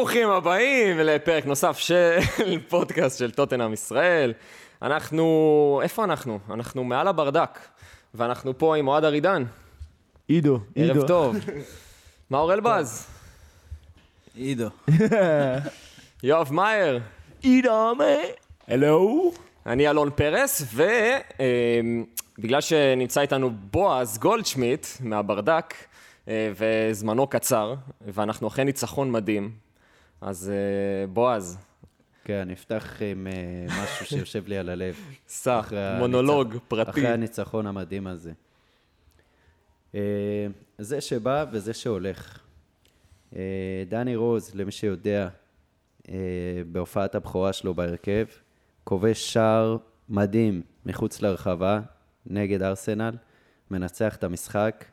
ברוכים הבאים לפרק נוסף של פודקאסט של טוטנאם ישראל. אנחנו, איפה אנחנו? אנחנו מעל הברדק, ואנחנו פה עם אוהד ארידן. עידו, עידו. ערב טוב. מאור אלבז. עידו. יואב מאייר. עידו, מה? הלו. אני אלון פרס, ובגלל שנמצא איתנו בועז גולדשמיט מהברדק, אה, וזמנו קצר, ואנחנו אחרי ניצחון מדהים, אז אה, בועז, כן, אני אפתח עם אה, משהו שיושב לי על הלב. אחרי מונולוג פרטי. אחרי הניצחון המדהים הזה. אה, זה שבא וזה שהולך. דני רוז, למי שיודע, בהופעת הבכורה שלו בהרכב, כובש שער מדהים מחוץ לרחבה נגד ארסנל, מנצח את המשחק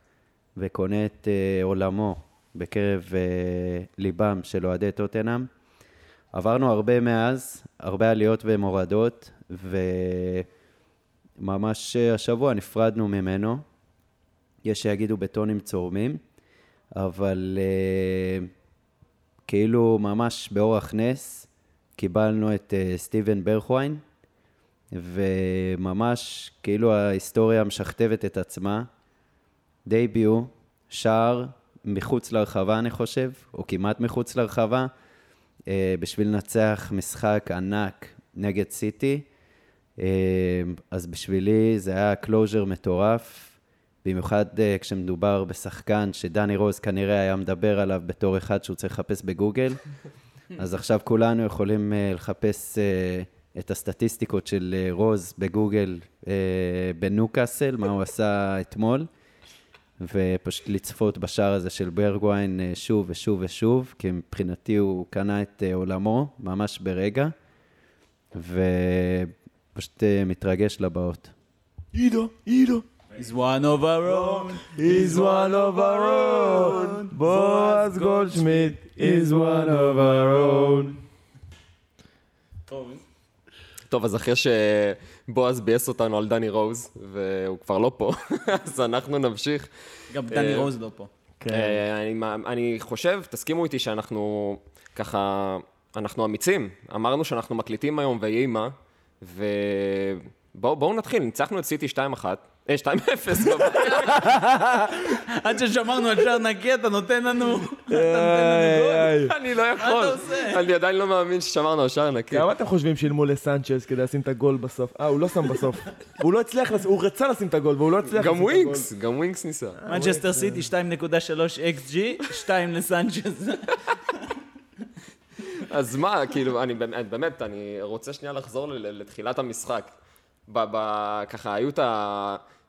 וקונה את עולמו בקרב אה, ליבם של אוהדי טוטנאם. עברנו הרבה מאז, הרבה עליות ומורדות, וממש אה, השבוע נפרדנו ממנו. יש שיגידו בטונים צורמים, אבל uh, כאילו ממש באורח נס קיבלנו את uh, סטיבן ברכווין, וממש כאילו ההיסטוריה משכתבת את עצמה. debut, שער מחוץ לרחבה אני חושב, או כמעט מחוץ לרחבה, אה, בשביל לנצח משחק ענק נגד סיטי. אה, אז בשבילי זה היה closure מטורף, במיוחד אה, כשמדובר בשחקן שדני רוז כנראה היה מדבר עליו בתור אחד שהוא צריך לחפש בגוגל. אז עכשיו כולנו יכולים לחפש את הסטטיסטיקות של רוז בגוגל בנוקאסל, מה הוא עשה אתמול, ופשוט לצפות בשער הזה של ברגווין uh, שוב ושוב ושוב, כי מבחינתי הוא קנה את uh, עולמו ממש ברגע, ופשוט uh, מתרגש לבאות. עידו, עידו. He's one of our own. He's one of our own. בועז גולדשמיט is one of our own. טוב, אז אחרי שבועז ביאס אותנו על דני רוז, והוא כבר לא פה, אז אנחנו נמשיך. גם דני אה, רוז לא פה. כן. אה, אני, חושב, תסכימו איתי שאנחנו ככה, אנחנו אמיצים. אמרנו שאנחנו מקליטים היום ויהי מה, ובואו בואו נתחיל, ניצחנו את סיטי 2-1, אה, 2-0 בבית. עד ששמרנו על שער נקי, אתה נותן לנו... אני לא יכול. אני עדיין לא מאמין ששמרנו על שער נקי. כמה אתם חושבים שילמו לסנצ'ז כדי לשים את הגול בסוף? אה, הוא לא שם בסוף. הוא לא הצליח, הוא רצה לשים את הגול, והוא לא הצליח גם. ווינקס, גם ווינקס ניסה. מנצ'סטר סיטי 2.3 XG, 2 לסנצ'ז. אז מה, כאילו, אני באמת, באמת, אני רוצה שנייה לחזור ל- לתחילת המשחק. ב- ב- ככה, היו את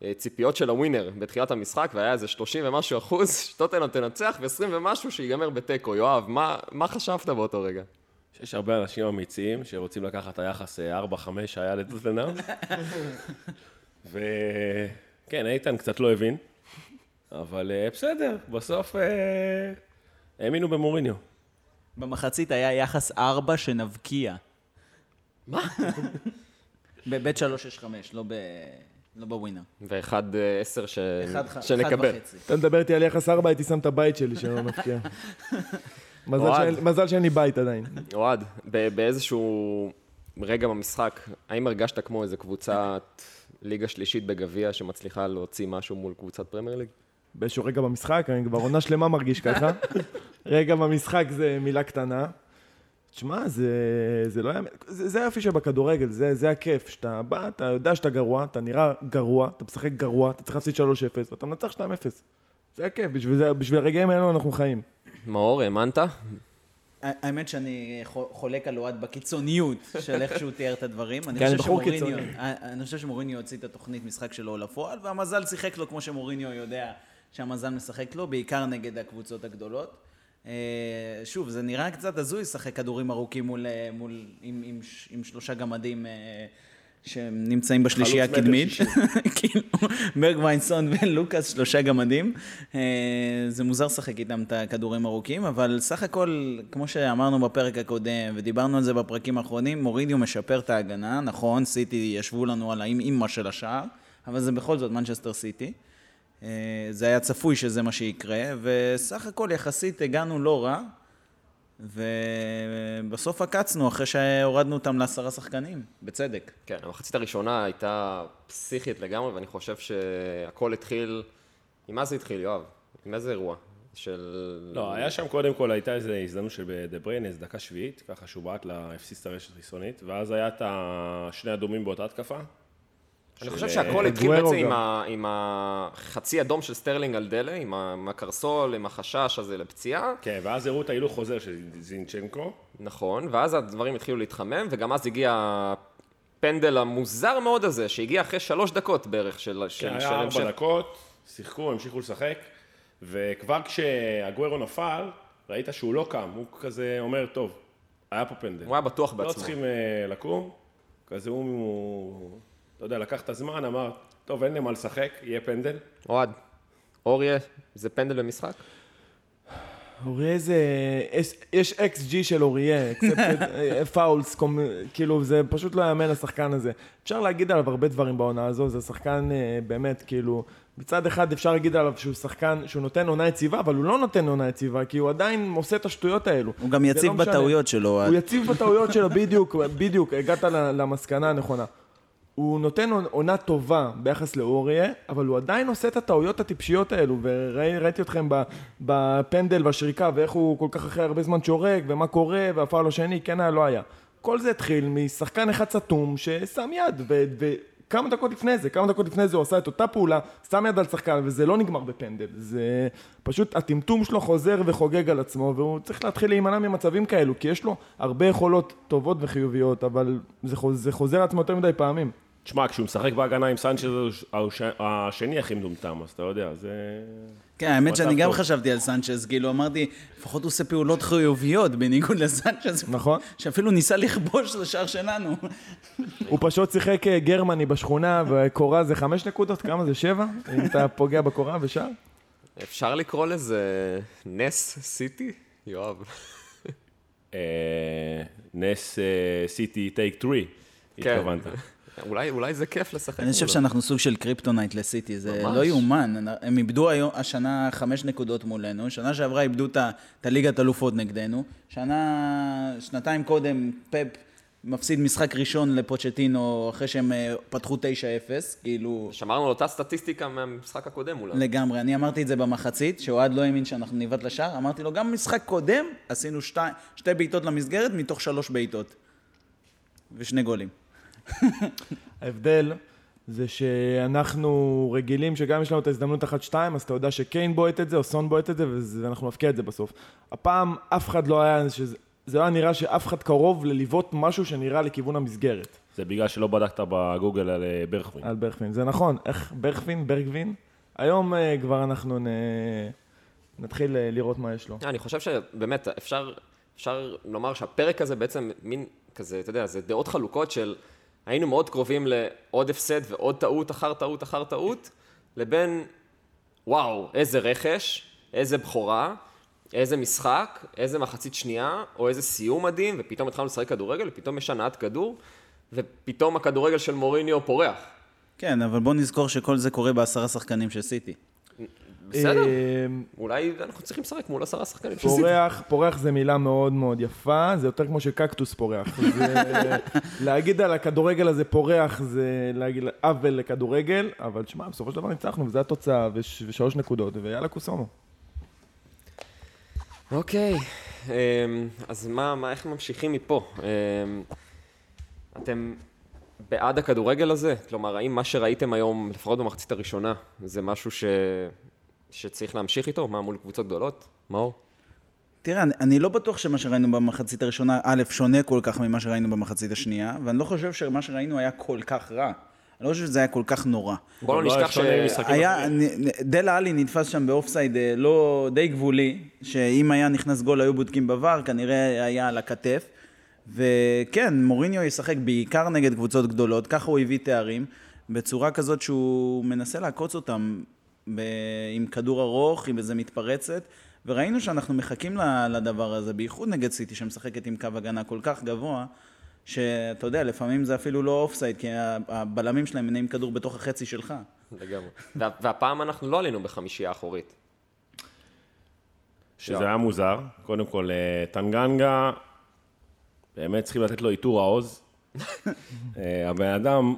הציפיות של הווינר בתחילת המשחק, והיה איזה 30 ומשהו אחוז, שטוטנהאם תנצח, ו-20 ומשהו שיגמר בתיקו. יואב, מה, מה חשבת באותו רגע? שיש הרבה אנשים אמיצים שרוצים לקחת את היחס אה, 4-5 שהיה לטוטנאם. וכן, איתן קצת לא הבין, אבל אה, בסדר, בסוף אה, האמינו במוריניו. במחצית היה יחס 4 שנבקיע. מה? בבית 365, לא ב... לא בווינר. ואחד אה, עשר ש... אחד ח- אחד שנקבל. וחצי. אתה מדבר איתי על יחס ארבע, הייתי שם את הבית שלי שלא מפקיע. מזל. שאין- לי בית עדיין. אוהד, באיזשהו רגע במשחק, האם הרגשת כמו איזה קבוצת ליגה שלישית בגביע שמצליחה להוציא משהו מול קבוצת פרמייר ליג? באיזשהו רגע במשחק, אני כבר עונה שלמה מרגיש ככה. רגע במשחק זה מילה קטנה. תשמע, זה, זה לא היה... זה, זה היופי שבכדורגל, זה, זה הכיף. שאתה בא, אתה יודע שאתה גרוע, אתה נראה גרוע, אתה משחק גרוע, אתה צריך להפסיד 3-0, ואתה מנצח 2-0. זה הכיף, בשביל, זה, בשביל הרגעים האלו אנחנו חיים. מאור, האמנת? האמת שאני חו- חולק על אוהד בקיצוניות של איך שהוא תיאר את הדברים. אני כן, אני חושב בחור שמוריניו- קיצוני. אני חושב שמוריניו הוציא את התוכנית משחק שלו לפועל, והמזל שיחק לו כמו שמוריניו יודע שהמזל משחק לו, בעיקר נגד הקבוצות הגדולות. אה, שוב, זה נראה קצת הזוי לשחק כדורים ארוכים מול, אה, מול, עם, עם, עם שלושה גמדים אה, שנמצאים בשלישייה הקדמית. כאילו, ברגוויינסון ולוקאס, שלושה גמדים. זה מוזר לשחק איתם את הכדורים ארוכים, אבל סך הכל, כמו שאמרנו בפרק הקודם, ודיברנו על זה בפרקים האחרונים, מורידיו משפר את ההגנה, נכון, סיטי ישבו לנו על האימא של השער, אבל זה בכל זאת מנצ'סטר סיטי. אה, זה היה צפוי שזה מה שיקרה, וסך הכל יחסית הגענו לא רע. ובסוף עקצנו אחרי שהורדנו אותם לעשרה שחקנים, בצדק. כן, המחצית הראשונה הייתה פסיכית לגמרי, ואני חושב שהכל התחיל... עם מה זה התחיל, יואב? עם איזה אירוע? של... לא, היה שם קודם כל, הייתה איזו הזדמנות של דה בריין, איזו דקה שביעית, ככה שהוא בעט לה, הפסיס את הרשת חיצונית, ואז היה את השני אדומים באותה התקפה. אני חושב שהכל אה, התחיל גוארו בעצם עם, גם. ה, עם החצי אדום של סטרלינג על דלה, עם ה- עם הקרסול, עם החשש הזה לפציעה, כן, ואז הראו את ההילוך חוזר של זינצ'נקו. נכון, ואז הדברים התחילו להתחמם, וגם אז הגיע הפנדל המוזר מאוד הזה, שהגיע אחרי שלוש דקות בערך של, כן, של היה. ארבע דקות, שיחקו, המשיכו לשחק, וכבר כשהגוורו נפל, ראית שהוא לא קם, הוא כזה אומר, טוב, היה פה פנדל. הוא היה בטוח לא בעצמו. צריכים אה, לקום, כזה הוא, אתה יודע, לקח את הזמן, אמר, טוב, אין לי מה לשחק, יהיה פנדל. אוהד, אוריה, זה פנדל במשחק? אוריה זה... יש- יש XG של אוריה, פאולס, כאילו זה פשוט לא יאמן לשחקן הזה. אפשר להגיד עליו הרבה דברים בעונה הזו, זה שחקן אה, באמת, כאילו, מצד אחד אפשר להגיד עליו שהוא שחקן, שהוא נותן עונה יציבה, אבל הוא לא נותן עונה יציבה, כי הוא עדיין עושה את השטויות האלו. הוא גם זה יציב לא. בטעויות שלו. הוא יציב בטעויות שלו, בדיוק, בדיוק, הגעת למסקנה הנכונה. הוא נותן עונה טובה ביחס לאוריה, אבל הוא עדיין עושה את הטעויות הטיפשיות האלו, וראיתי אתכם בפנדל והשריקה, ואיך הוא כל כך אחרי הרבה זמן שורק, ומה קורה, והפעל השני, כן היה, לא היה. כל זה התחיל משחקן אחד סתום ששם יד, וכמה דקות לפני זה, כמה דקות לפני זה הוא עשה את אותה פעולה, שם יד על שחקן, וזה לא נגמר בפנדל. זה פשוט, הטמטום שלו חוזר וחוגג על עצמו, והוא צריך להתחיל להימנע ממצבים כאלו, כי יש לו הרבה יכולות טובות וחיוביות, אבל זה, חוז, זה חוזר עצמו יותר מדי פעמים. תשמע, כשהוא משחק בהגנה עם סנצ'ז, הוא ש- השני הכי מטומטם, אז אתה יודע, זה... כן, האמת שאני גם. חשבתי על סנצ'ז, כאילו אמרתי, לפחות הוא עושה פעולות חיוביות, בניגוד לסנצ'ז, נכון. שאפילו ניסה לכבוש לשער שלנו. הוא פשוט שיחק אה, גרמני בשכונה, וקורה זה חמש נקודות, כמה זה? שבע? אם אתה פוגע בקורה ושאר? אפשר לקרוא לזה נס סיטי? יואב. אה, נס אה, סיטי take 3, כן. התכוונת. אולי, אולי זה כיף לשחק אני חושב. שאנחנו סוג של קריפטונייט לסיטי, זה ממש. לא יאומן. הם איבדו היום, השנה חמש נקודות מולנו, שנה שעברה איבדו את הליגת אלופות נגדנו, שנה, שנתיים קודם פפ מפסיד משחק ראשון לפוצ'טינו אחרי שהם אה, פתחו 9-0, כאילו... שמרנו על אותה סטטיסטיקה מהמשחק הקודם מולם. לגמרי, אני אמרתי את זה במחצית, שאוהד לא האמין שאנחנו ניבט לשער, אמרתי לו, גם במשחק קודם עשינו שתי, שתי בעיטות למסגרת מתוך שלוש בעיטות. ושני גולים. ההבדל זה שאנחנו רגילים שגם יש לנו את ההזדמנות אחת-שתיים, אז אתה יודע שקיין בועט את זה, או סון בועט את זה, ואנחנו נפקיע את זה בסוף. הפעם אף אחד לא היה, שזה, זה לא היה נראה שאף אחד קרוב ללוות משהו שנראה לכיוון המסגרת זה בגלל שלא בדקת בגוגל על אה, ברכווין. על ברכווין. זה נכון, איך ברכווין, ברגווין? היום אה, כבר אנחנו נ... נתחיל אה, לראות מה יש לו. אני חושב שבאמת, אפשר, אפשר לומר שהפרק הזה בעצם מין כזה, אתה יודע, זה דעות חלוקות של היינו מאוד קרובים לעוד הפסד ועוד טעות אחר טעות אחר טעות, לבין וואו, איזה רכש, איזה בכורה, איזה משחק, איזה מחצית שנייה, או איזה סיום מדהים, ופתאום התחלנו לשחק כדורגל, ופתאום יש הנעת כדור, ופתאום הכדורגל של מוריניו פורח. כן, אבל בוא נזכור שכל זה קורה בעשרה שחקנים של סיטי. בסדר, אה, אולי אנחנו צריכים לשחק מול עשרה שחקנים. פורח, פורח זה מילה מאוד מאוד יפה, זה יותר כמו שקקטוס פורח. להגיד על הכדורגל הזה פורח זה להגיד עוול לכדורגל, אבל שמע, בסופו של דבר ניצחנו, וזו התוצאה, וש, ושלוש נקודות, ויאללה קוסומו. אוקיי, אמ, אז מה, מה, איך ממשיכים מפה? אמ, אתם בעד הכדורגל הזה? כלומר, האם מה שראיתם היום, לפחות במחצית הראשונה, זה משהו ש... שצריך להמשיך איתו? מה, מול קבוצות גדולות? מאור? תראה, אני, אני לא בטוח שמה שראינו במחצית הראשונה, א', שונה כל כך ממה שראינו במחצית השנייה, ואני לא חושב שמה שראינו היה כל כך רע. אני לא חושב שזה היה כל כך נורא. בוא לא לא היה נשכח ש... שונה משחקים היה, אחרים. נ- נ- דלה עלי נתפס שם באופסייד אה, לא די גבולי, שאם היה נכנס גול היו בודקים בVAR, כנראה היה על הכתף. וכן, מוריניו ישחק בעיקר נגד קבוצות גדולות, ככה הוא הביא תארים, בצורה כזאת שהוא מנסה לעקוץ אותם ב... עם כדור ארוך, עם איזה מתפרצת, וראינו שאנחנו מחכים לדבר הזה, בייחוד נגד סיטי שמשחקת עם קו הגנה כל כך גבוה, שאתה יודע, לפעמים זה אפילו לא אופסייד, כי ה- הבלמים שלהם מנעים כדור בתוך החצי שלך. לגמרי. וה- והפעם אנחנו לא עלינו בחמישייה אחורית. שזה היה מוזר. קודם כל, אה, טנגנגה, באמת צריכים לתת לו עיטור העוז. אה, הבן אדם,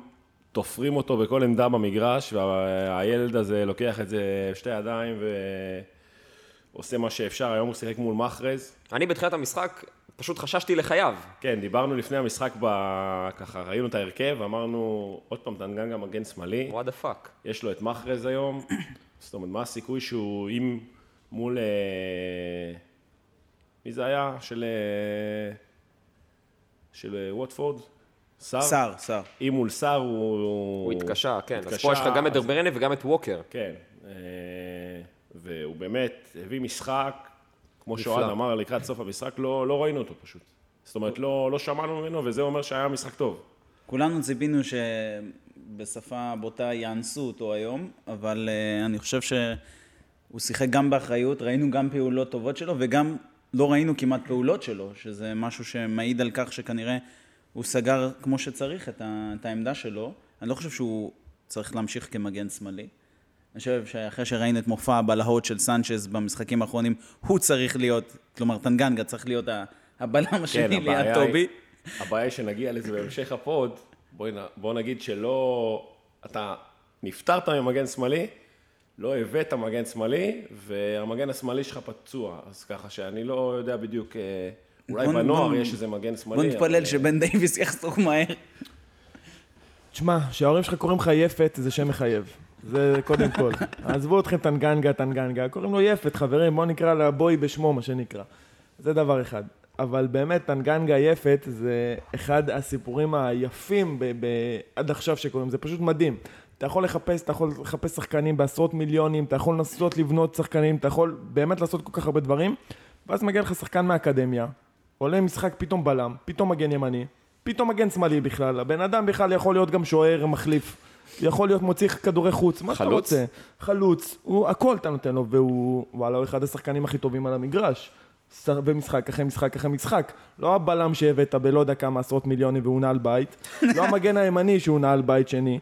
תופרים אותו בכל עמדה במגרש, והילד הזה לוקח את זה בשתי ידיים ועושה מה שאפשר. היום הוא שיחק מול מחרז. אני בתחילת המשחק פשוט חששתי לחייו. כן, דיברנו לפני המשחק, ב... ככה ראינו את ההרכב, אמרנו, עוד פעם, טנגנגה מגן שמאלי. what the fuck. יש לו את מחרז היום, זאת אומרת, מה הסיכוי שהוא אם מול... אה, מי זה היה? של... אה, של אה, ווטפורד? סער? שר, שר. אם מול סער הוא... הוא התקשה, כן. אז התקשה, פה יש לך גם את אז- דרברנה וגם את ווקר. כן. אה, והוא באמת הביא משחק, כמו. שאוהד אמר לקראת סוף המשחק, לא, לא ראינו אותו פשוט. זאת אומרת, לא, לא שמענו ממנו, וזה אומר שהיה משחק טוב. כולנו ציפינו שבשפה בוטה יאנסו אותו היום, אבל uh, אני חושב שהוא שיחק גם באחריות, ראינו גם פעולות טובות שלו, וגם לא ראינו כמעט פעולות שלו, שזה משהו שמעיד על כך שכנראה הוא סגר כמו שצריך את, ה, את העמדה שלו. אני לא חושב שהוא צריך להמשיך כמגן שמאלי. אני חושב שאחרי שראינו את מופע הבלהות של סנצ'ז במשחקים האחרונים, הוא צריך להיות, כלומר טנגנגה צריך להיות הבלם השני ליד כן, הבעיה טובי. הבעיה היא שנגיע לזה בהמשך הפוד, בואי נ- בוא נגיד שלא... אתה נפטרת ממגן שמאלי, לא הבאת מגן שמאלי, והמגן השמאלי שלך פצוע, אז ככה שאני לא יודע בדיוק, אה, אולי בוא- בנוער בוא- יש איזה מגן שמאלי. בוא נתפלל אבל- שבן דייוויס יחזור מהר. תשמע, כשההורים שלך קוראים לך יפת, זה שם מחייב. זה קודם כל. עזבו אתכם טנגנגה, טנגנגה, קוראים לו יפת, חברים, בואו נקרא לבוי בשמו, מה שנקרא. זה דבר אחד. אבל באמת, טנגנגה יפת זה אחד הסיפורים היפים ב- ב- עד עכשיו שקוראים, זה פשוט מדהים. אתה יכול לחפש, אתה יכול לחפש שחקנים בעשרות מיליונים, אתה יכול לנסות לבנות שחקנים, אתה יכול באמת לעשות כל כך הרבה דברים, ואז מגיע לך שחקן מהאקדמיה, עולה משחק פתאום בלם, פתאום מגן ימני, פתאום מגן שמאלי בכלל, הבן אדם בכלל יכול להיות גם שוער מחליף, יכול להיות מוציא כדורי חוץ, מה שאתה? רוצה, חלוץ, הוא הכל אתה נותן לו, והוא, וואלה, הוא אחד השחקנים הכי טובים על המגרש, ומשחק אחרי משחק אחרי משחק, לא הבלם שהבאת בלא יודע כמה עשרות מיליונים והוא נעל בית, לא המגן הימני שהוא נעל בית שני,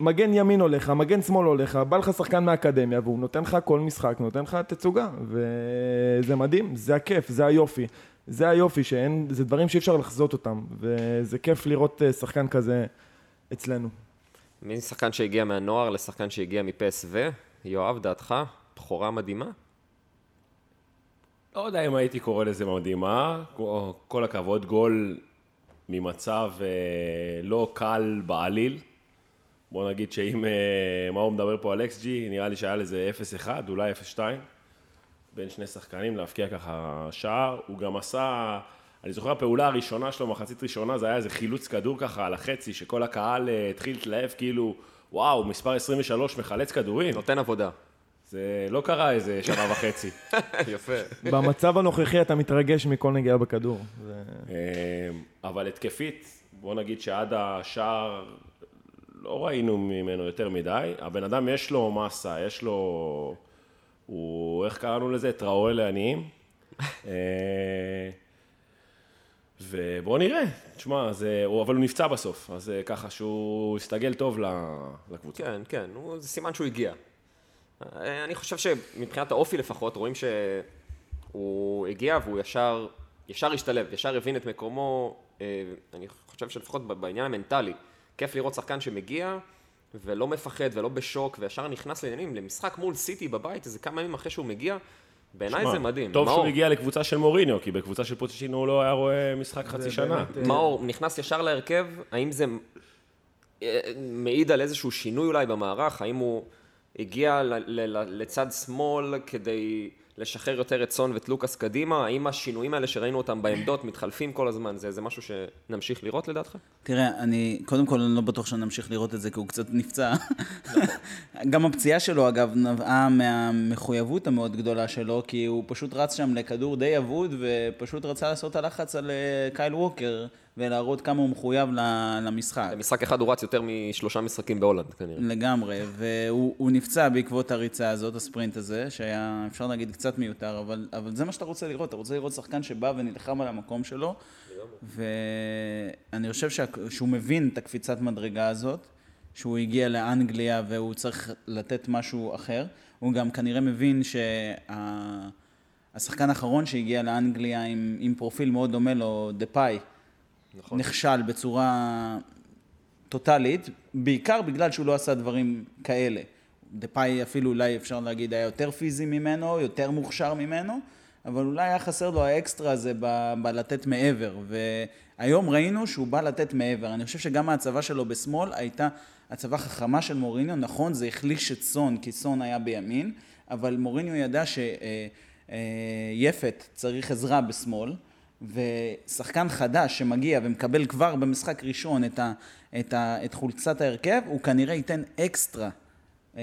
מגן ימין הולך, מגן שמאל הולך, בא לך שחקן מהאקדמיה והוא נותן לך כל משחק, נותן לך תצוגה וזה מדהים, זה הכיף, זה היופי. זה היופי שאין, זה דברים שאי אפשר לחזות אותם וזה כיף לראות אה, שחקן כזה אצלנו. משחקן שהגיע מהנוער לשחקן שהגיע מפסו, יואב, דעתך? בכורה מדהימה? לא יודע אם הייתי קורא לזה מדהימה, כל- הכבוד, גול ממצב אה, לא קל בעליל. בוא נגיד שאם, אה, מה הוא מדבר פה על אקס ג'י, נראה לי שהיה לזה 0-1, אולי 0-2, בין שני שחקנים, להבקיע ככה שער. הוא גם עשה, אני זוכר הפעולה הראשונה שלו, מחצית ראשונה, זה היה איזה חילוץ כדור ככה על החצי, שכל הקהל אה, התחיל להתלהב כאילו, וואו, מספר 23 מחלץ כדורים. נותן עבודה. זה לא קרה איזה שנה וחצי. יפה. במצב הנוכחי אתה מתרגש מכל נגיעה בכדור. אמ, אבל התקפית, בוא נגיד שעד השער לא ראינו ממנו יותר מדי. הבן אדם יש לו מסה, יש לו... הוא, איך קראנו לזה? טראורי לעניים. אה, ובוא נראה, תשמע, זה, הוא- אבל הוא נפצע בסוף, אז אה, ככה שהוא הסתגל טוב לקבוצה. כן, כן, הוא- זה סימן שהוא הגיע. אה, אני חושב שמבחינת האופי לפחות, רואים שהוא הגיע והוא ישר, ישר השתלב, ישר הבין את מקומו, אני חושב שלפחות בעניין המנטלי, כיף לראות שחקן שמגיע ולא מפחד ולא בשוק, וישר נכנס לעניינים, למשחק מול סיטי בבית, איזה כמה ימים אחרי שהוא מגיע, בעיניי זה מדהים. טוב מאור, שהוא הגיע לקבוצה של מוריניו, כי בקבוצה של פוטשינו הוא לא היה רואה משחק חצי שנה. באמת, אה, מאור נכנס ישר להרכב, האם זה אה, מעיד על איזשהו שינוי אולי במערך? האם הוא הגיע ל- ל- לצד שמאל כדי לשחרר יותר את סון ואת לוקאס קדימה? האם השינויים האלה שראינו אותם בעמדות מתחלפים כל הזמן, זה, זה משהו שנמשיך לראות לדעתך? תראה, אני, קודם כל אני לא בטוח שנמשיך לראות את זה, כי הוא קצת נפצע. גם הפציעה שלו, אגב, נבעה מהמחויבות המאוד גדולה שלו, כי הוא פשוט רץ שם לכדור די אבוד, ופשוט רצה לעשות הלחץ על אה, קייל ווקר, ולהראות כמה הוא מחויב למשחק. במשחק אחד הוא רץ יותר משלושה משחקים בהולנד כנראה. לגמרי, והוא הוא נפצע בעקבות הריצה הזאת, הספרינט הזה, שהיה, אפשר להגיד, קצת מיותר, אבל, אבל זה מה שאתה רוצה לראות, אתה רוצה לראות שחקן שבא ונלחם על המקום שלו, ואני חושב שה, שהוא מבין את הקפיצת מדרגה הזאת, שהוא הגיע לאנגליה והוא צריך לתת משהו אחר, הוא גם כנראה מבין השחקן האחרון שהגיע לאנגליה עם, עם פרופיל מאוד דומה לו, דה פאי, נכון. נכשל בצורה טוטאלית, בעיקר בגלל שהוא לא עשה דברים כאלה. דה פאי אפילו אולי אפשר להגיד היה יותר פיזי ממנו, יותר מוכשר ממנו, אבל אולי היה חסר לו האקסטרה הזה ב- בלתת מעבר. והיום ראינו שהוא בא לתת מעבר. אני חושב שגם ההצבה שלו בשמאל הייתה הצבה חכמה של מוריניו. נכון, זה החליש את סון, כי סון היה בימין, אבל מוריניו ידע שיפת צריך עזרה בשמאל. ושחקן חדש שמגיע ומקבל כבר במשחק ראשון את, ה, את, ה, את חולצת ההרכב, הוא כנראה ייתן אקסטרה אה,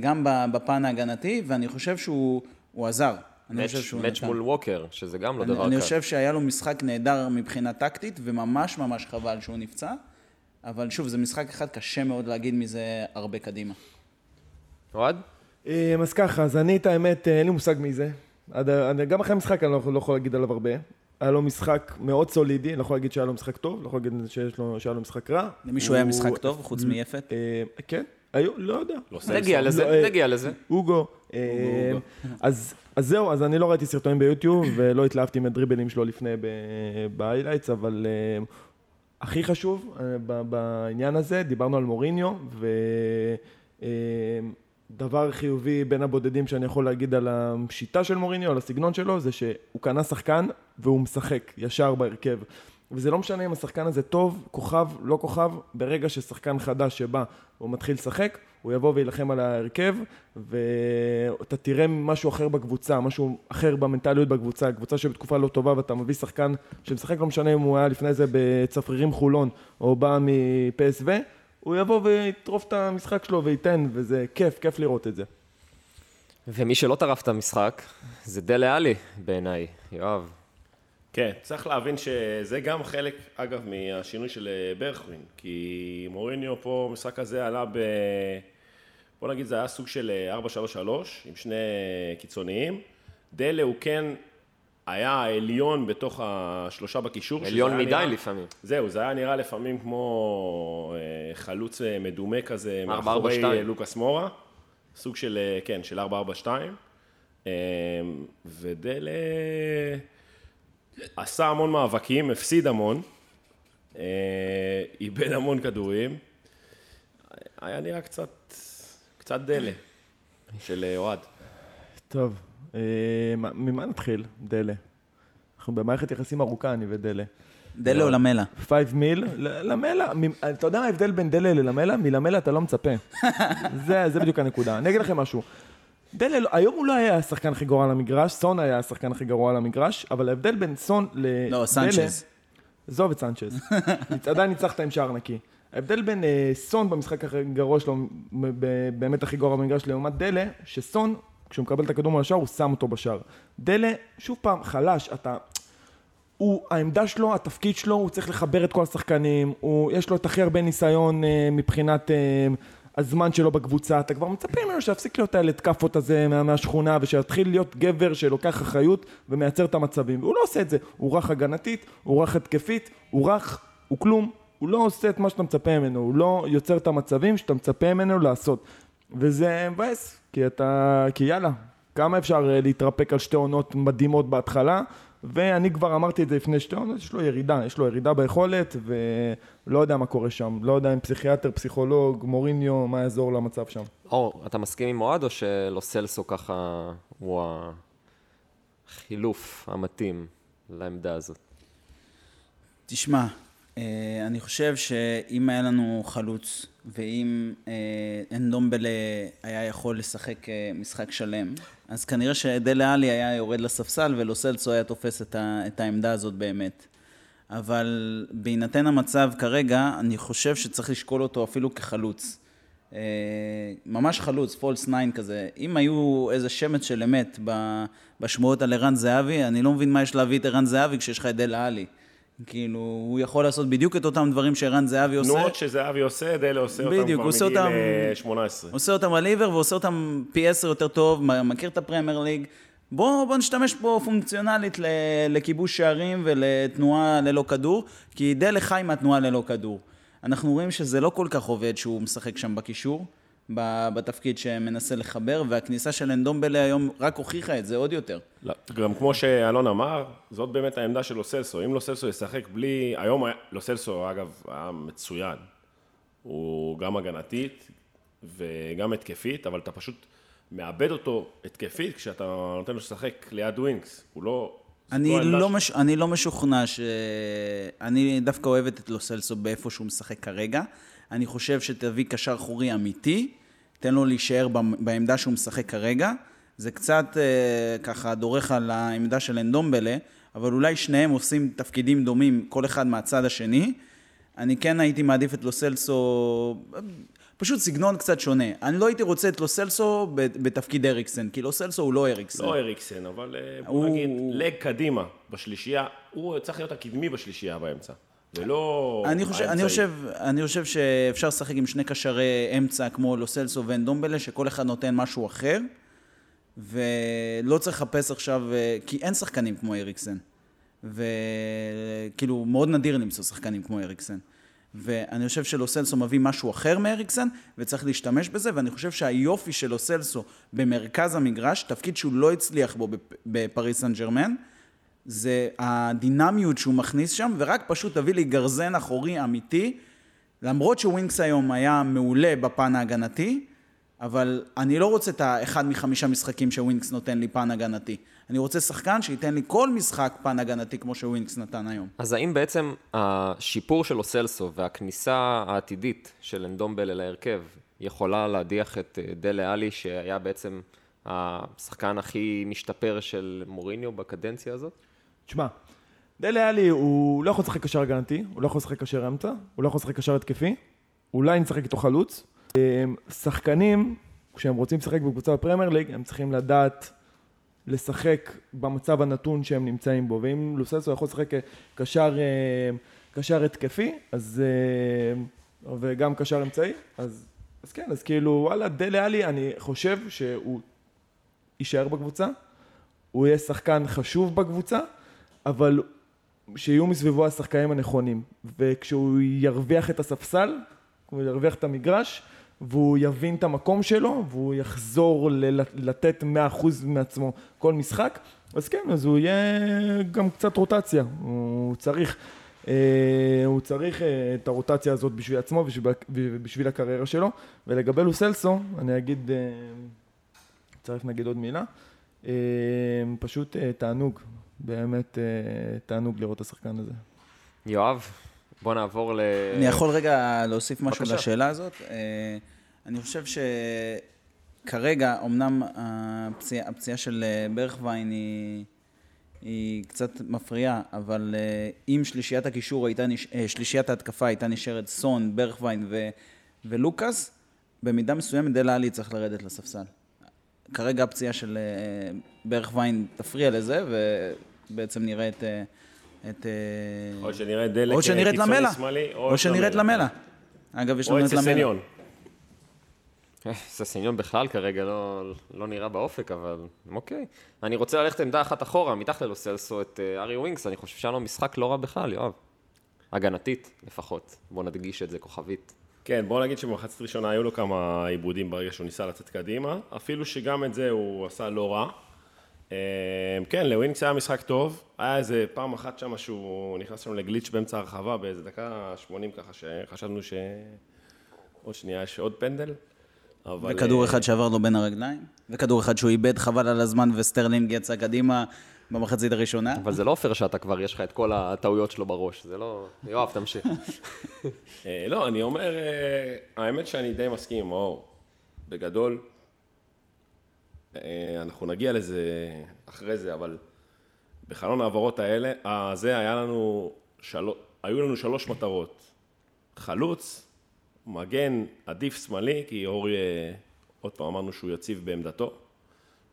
גם בפן ההגנתי, ואני חושב שהוא הוא עזר. אני חושב מאץ' שהוא מאץ'. מול ווקר, שזה גם לא אני, דבר אני קל. חושב שהיה לו משחק נהדר מבחינה טקטית, וממש ממש חבל שהוא נפצע, אבל שוב, זה משחק אחד קשה מאוד להגיד מזה הרבה קדימה. אוהד? אה, אז ככה, אז אני את האמת, אה, אין לי מושג מי זה. עד, גם אחרי המשחק אני לא, לא יכול להגיד עליו הרבה. היה לו משחק מאוד סולידי, לא יכול להגיד שהיה לו משחק טוב, לא יכול להגיד שיש לו, שהיה לו משחק רע. למישהו היה הוא- משחק טוב, חוץ מיפת? אה, כן, היו, לא יודע. לא נגיע. לזה, לא, אה, נגיע לזה. אוגו. אה, אז, אז זהו, אז אני לא ראיתי סרטונים ביוטיוב ולא התלהבתי מהדריבלים שלו לפני ב highlights, אבל אה, הכי חשוב אה, ב- בעניין הזה, דיברנו על מוריניו, ודבר חיובי בין הבודדים שאני יכול להגיד על השיטה של מוריניו, על הסגנון שלו, זה שהוא קנה שחקן והוא משחק ישר בהרכב. וזה לא משנה אם השחקן הזה טוב, כוכב, לא כוכב, ברגע ששחקן חדש שבא והוא מתחיל לשחק, הוא יבוא ויילחם על ההרכב, ואתה תראה משהו אחר בקבוצה, משהו אחר במנטליות בקבוצה, קבוצה שבתקופה לא טובה ואתה מביא שחקן שמשחק, לא משנה אם הוא היה לפני זה בצפרירים חולון או בא מפסו, הוא יבוא ויטרוף את המשחק שלו וייתן, וזה כיף, כיף לראות את זה. ומי שלא טרף את המשחק, זה דלה עלי בעיניי, יואב. כן, צריך להבין שזה גם חלק, אגב, מהשינוי של אה, ברכווין, כי מוריניו פה, המשחק הזה עלה ב... בוא נגיד, זה היה סוג של אה, 4-3-3, עם שני קיצוניים. דלה הוא כן היה העליון בתוך השלושה בקישור. עליון מדי נראה- לפעמים. זהו, זה היה נראה לפעמים כמו אה, חלוץ אה, מדומה כזה, 4-4-2. מאחורי אה, לוקאס מורה, סוג של, כן, של 4-4-2. אה, ודלה עשה המון מאבקים, הפסיד המון, איבד המון כדורים. היה נראה קצת, קצת דלה של אוהד. טוב, ממה נתחיל? דלה. אנחנו במערכת יחסים ארוכה, אני ודלה. דלה או למלה? five mil, למלה, אתה יודע מה ההבדל בין דלה ללמלה? מלמלה אתה לא מצפה. זה, זה בדיוק הנקודה. אני אגיד לכם משהו. דלה, לא- היום הוא לא היה השחקן הכי גרוע על המגרש, סון היה השחקן הכי גרוע על המגרש, אבל ההבדל בין סון לדלה... לא, סנצ'ז. עזוב את סנצ'ז. עדיין ניצחת עם שער נקי. ההבדל בין אה, סון במשחק הכי גרוע שלו, באמת הכי גרוע במגרש לעומת דלה, שסון, כשהוא מקבל את הכדור מהשער, הוא שם אותו בשער. דלה, שוב פעם, חלש, אתה... הוא, העמדה שלו, התפקיד שלו, הוא צריך לחבר את כל השחקנים, הוא, יש לו את הכי הרבה ניסיון אה, מבחינת אה, הזמן שלו בקבוצה, אתה כבר מצפה ממנו שיפסיק להיות הילד כאפות הזה מה, מהשכונה, ושיתחיל להיות גבר שלוקח אחריות ומייצר את המצבים, והוא לא עושה את זה, הוא רך הגנתית, הוא רך התקפית, הוא רך, הוא כלום, הוא לא עושה את מה שאתה מצפה ממנו, הוא לא יוצר את המצבים שאתה מצפה ממנו לעשות, וזה מבאס, כי אתה, כי יאללה, כמה אפשר אה, להתרפק על שתי עונות מדהימות בהתחלה, ואני כבר אמרתי את זה לפני שתי עונות, יש לו ירידה, יש לו ירידה ביכולת, ולא יודע מה קורה שם. לא יודע אם פסיכיאטר, פסיכולוג, מוריניו, מה יעזור למצב שם. אור, אתה מסכים עם אוהד או שלו סלסו ככה הוא החילוף המתאים לעמדה הזאת? תשמע, אני חושב שאם היה לנו חלוץ, ואם אה, אנדומבלה היה יכול לשחק אה, משחק שלם, אז כנראה שדלה עלי היה יורד לספסל ולוסלצו היה תופס את, העמדה הזאת באמת. אבל בהינתן המצב כרגע, אני חושב שצריך לשקול אותו אפילו כחלוץ. אה, ממש חלוץ, פולס 9 כזה. אם היו איזה שמץ של אמת בשמועות על ערן זהבי, אני לא מבין מה יש להביא את ערן זהבי כשיש לך את דלה עלי. כאילו, הוא יכול לעשות בדיוק את אותם דברים שערן זהבי עושה. תנועות שזהבי עושה, דלה עושה אותם בדיוק, כבר הוא עושה מגיל אותם- אה, 18. עושה אותם על עיוור ועושה אותם פי עשר יותר טוב, מכיר את הפרמייר ליג. בוא, בוא נשתמש פה פונקציונלית לכיבוש שערים ולתנועה ללא כדור, כי דלה חי מהתנועה ללא כדור. אנחנו רואים שזה לא כל כך עובד שהוא משחק שם בקישור, בתפקיד שמנסה לחבר, והכניסה של אנדומבלה היום רק הוכיחה את זה עוד יותר. לא, גם כמו שאלון אמר, זאת באמת העמדה של לוסלסו. אם לוסלסו ישחק בלי... היום לוסלסו, אגב, היה מצוין. הוא גם הגנתית וגם התקפית, אבל אתה פשוט מאבד אותו התקפית כשאתה נותן לו לשחק ליד ווינקס. הוא לא... אני לא, שלו. מש... אני לא משוכנע ש... אני דווקא אוהבת את לוסלסו באיפה שהוא משחק כרגע. אני חושב שתביא קשר אחורי אמיתי, תן לו להישאר בעמדה שהוא משחק כרגע. זה קצת אה, ככה דורך על העמדה של אנדומבלה, אבל אולי שניהם עושים תפקידים דומים, כל אחד מהצד השני. אני כן הייתי מעדיף את לוסלסו, פשוט סגנון קצת שונה. אני לא הייתי רוצה את לוסלסו בתפקיד אריקסן, כי לוסלסו הוא לא אריקסן. לא אריקסן, אבל אה, בוא הוא- נגיד, לג קדימה בשלישייה, הוא צריך להיות הקדמי בשלישייה באמצע, ולא אני חושב, אני. חושב, אני חושב שאפשר לשחק עם שני קשרי אמצע כמו לוסלסו ואנדומבלה, שכל אחד נותן משהו אחר, ולא צריך לחפש עכשיו, אה, כי אין שחקנים כמו אריקסן. וכאילו, מאוד נדיר למצוא שחקנים כמו אריקסן. ואני חושב שלוסלסו מביא משהו אחר מאריקסן, וצריך להשתמש בזה, ואני חושב שהיופי של לוסלסו במרכז המגרש, תפקיד שהוא לא הצליח בו בפ- בפריס סן ג'רמן, זה הדינמיות שהוא מכניס שם, ורק פשוט תביא לי גרזן אחורי אמיתי, למרות שווינקס היום היה מעולה בפן ההגנתי, אבל אני לא רוצה את האחד מחמישה משחקים שווינקס נותן לי פן הגנתי. אני רוצה שחקן שייתן לי כל משחק פן הגנתי כמו שווינקס נתן היום. אז האם בעצם השיפור של אוסלסו והכניסה העתידית של אנדומבל אל ההרכב יכולה להדיח את אה, דלה עלי, שהיה בעצם השחקן הכי משתפר של מוריניו בקדנציה הזאת? תשמע, דלה עלי הוא לא יכול לשחק קשר הגנתי, הוא לא יכול לשחק קשר אמצע, הוא לא יכול לשחק קשר התקפי, אולי נשחק איתו חלוץ. אה, שחקנים, כשהם רוצים לשחק בקבוצה בפרמייר ליג, הם צריכים לדעת לשחק במצב הנתון שהם נמצאים בו, ואם לוססו יכול לשחק קשר, אה, קשר התקפי, אז... אה, וגם קשר אמצעי, אז, אז כן, אז כאילו, וואלה, דלה עלי, אני חושב שהוא יישאר בקבוצה, הוא יהיה שחקן חשוב בקבוצה, אבל שיהיו מסביבו השחקנים הנכונים. וכשהוא ירוויח את הספסל, הוא ירוויח את המגרש, והוא יבין את המקום שלו, והוא יחזור ל- לתת 100% מעצמו כל משחק, אז כן, אז הוא יהיה גם קצת רוטציה. הוא צריך, אה, הוא צריך אה, את הרוטציה הזאת בשביל עצמו ובשביל, הקריירה שלו. ולגבי לוסלסו, אני אגיד, אה, צריך נגיד עוד מילה. פשוט תענוג, באמת אה, תענוג לראות את השחקן הזה. יואב, בוא נעבור ל... אני יכול רגע להוסיף משהו בבקשה. לשאלה הזאת? אה, אני חושב שכרגע, אמנם הפציעה, הפציעה של אה, ברכווין היא, היא קצת מפריעה, אבל אה, אם שלישיית הקישור הייתה, נש... אה, שלישיית ההתקפה הייתה נשארת סון, ברכווין ו... ולוקאס, במידה מסוימת דלה עלי צריך לרדת לספסל. כרגע הפציעה של אה, ברחוויין תפריע לזה, ובעצם נראה את... אה, את אה, או שנראה את דלה או שנראה את קיצוני למלה. שמאלי, או שנראה את למלה. אגב, יש או לנו את את למלה. ססניון. אה, ססניון בכלל כרגע לא, לא נראה באופק, אבל אוקיי. אני רוצה ללכת עמדה אחת אחורה, מתחת ללוסלסו, את אה, ארי ווינקס, אני חושב שהיה לו משחק לא רע בכלל, יואב. הגנתית, לפחות. בוא נדגיש את זה כוכבית. כן, בוא נגיד שבמחצית ראשונה היו לו כמה איבודים ברגע שהוא ניסה לצאת קדימה, אפילו שגם את זה הוא עשה לא רע. אה, כן, לווינקס היה משחק טוב, היה איזה פעם אחת שם שהוא נכנס שם לגליץ' באמצע הרחבה באיזה דקה 80 ככה, שחשבנו שעוד שנייה יש עוד פנדל. אבל, וכדור אה, אחד שעבר לו בין הרגליים, וכדור אחד שהוא איבד חבל על הזמן וסטרלינג יצא קדימה במחצית הראשונה. אבל זה לא פייר שאתה כבר, יש לך את כל הטעויות שלו בראש, זה לא... יואב, תמשיך. אה, לא, אני אומר, אה, האמת שאני די מסכים עם מאור. בגדול, אנחנו נגיע לזה אחרי זה, אבל בחלון ההעברות האלה, הזה היה לנו, של... היו לנו שלוש מטרות. חלוץ, מגן עדיף שמאלי, כי אורי, אה, עוד פעם אמרנו שהוא יציב בעמדתו,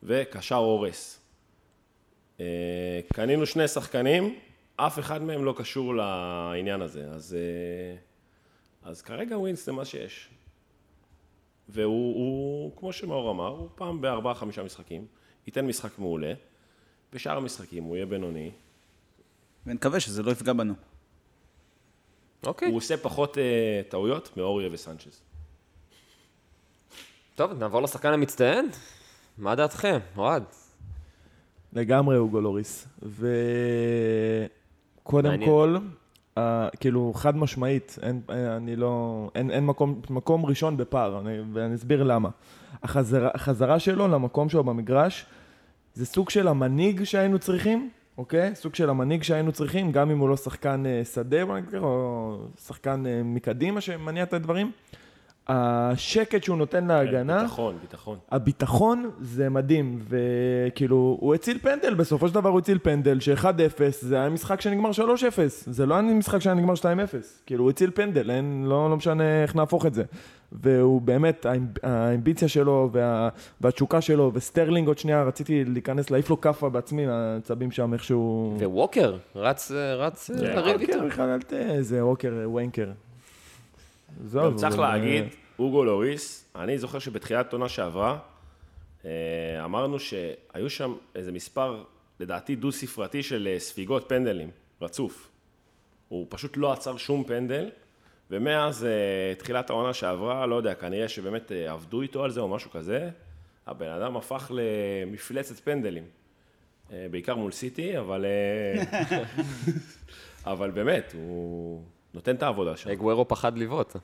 וקשר הורס. אה, קנינו שני שחקנים, אף אחד מהם לא קשור לעניין הזה, אז... אה, אז כרגע ווינס זה מה שיש. והוא, הוא, כמו שמאור אמר, הוא פעם בארבעה, חמישה משחקים, ייתן משחק מעולה, בשאר המשחקים הוא יהיה בינוני, ונקווה שזה לא יפגע בנו. אוקיי. הוא עושה פחות uh, טעויות מאוריה וסנצ'ז. טוב, נעבור לשחקן המצטיין. מה דעתכם, אוהד? לגמרי אוגו לוריס. וקודם. כל, uh, כאילו, חד משמעית, אין, אה, אני לא, אין, אין מקום, מקום ראשון בפער, אני, ואני אסביר למה. החזרה, החזרה שלו למקום שלו במגרש, זה סוג של המנהיג שהיינו צריכים, אוקיי? סוג של המנהיג שהיינו צריכים, גם אם הוא לא שחקן אה, שדה, או שחקן אה, מקדימה שמניע את הדברים. השקט שהוא נותן להגנה, ביטחון, ביטחון. הביטחון זה מדהים, וכאילו, הוא הציל פנדל, בסופו של דבר הוא הציל פנדל, ש-1-0 זה היה משחק שנגמר 3-0, זה לא היה משחק שהיה נגמר 2-0, כאילו, הוא הציל פנדל, אין, לא, לא משנה איך נהפוך את זה. והוא באמת, האמב- האמביציה שלו וה, והתשוקה שלו, וסטרלינג עוד שנייה, רציתי להיכנס, להעיף לו כאפה בעצמי, העצבים שם איכשהו... וווקר, רץ, רץ כן. לריב איתו. ווקר, בכלל, אל ת... זה ווקר, ווינקר. עזוב, גם צריך להגיד, אוגו לוריס, אני זוכר שבתחילת עונה שעברה, אה, אמרנו שהיו שם איזה מספר, לדעתי דו-ספרתי של אה, ספיגות פנדלים, רצוף. הוא פשוט לא עצר שום פנדל, ומאז אה, תחילת העונה שעברה, לא יודע, כנראה שבאמת עבדו איתו על זה או משהו כזה, הבן אדם הפך למפלצת פנדלים. בעיקר מול סיטי, אבל... אבל באמת, הוא נותן את העבודה שלו. אגוורו פחד לבעוט.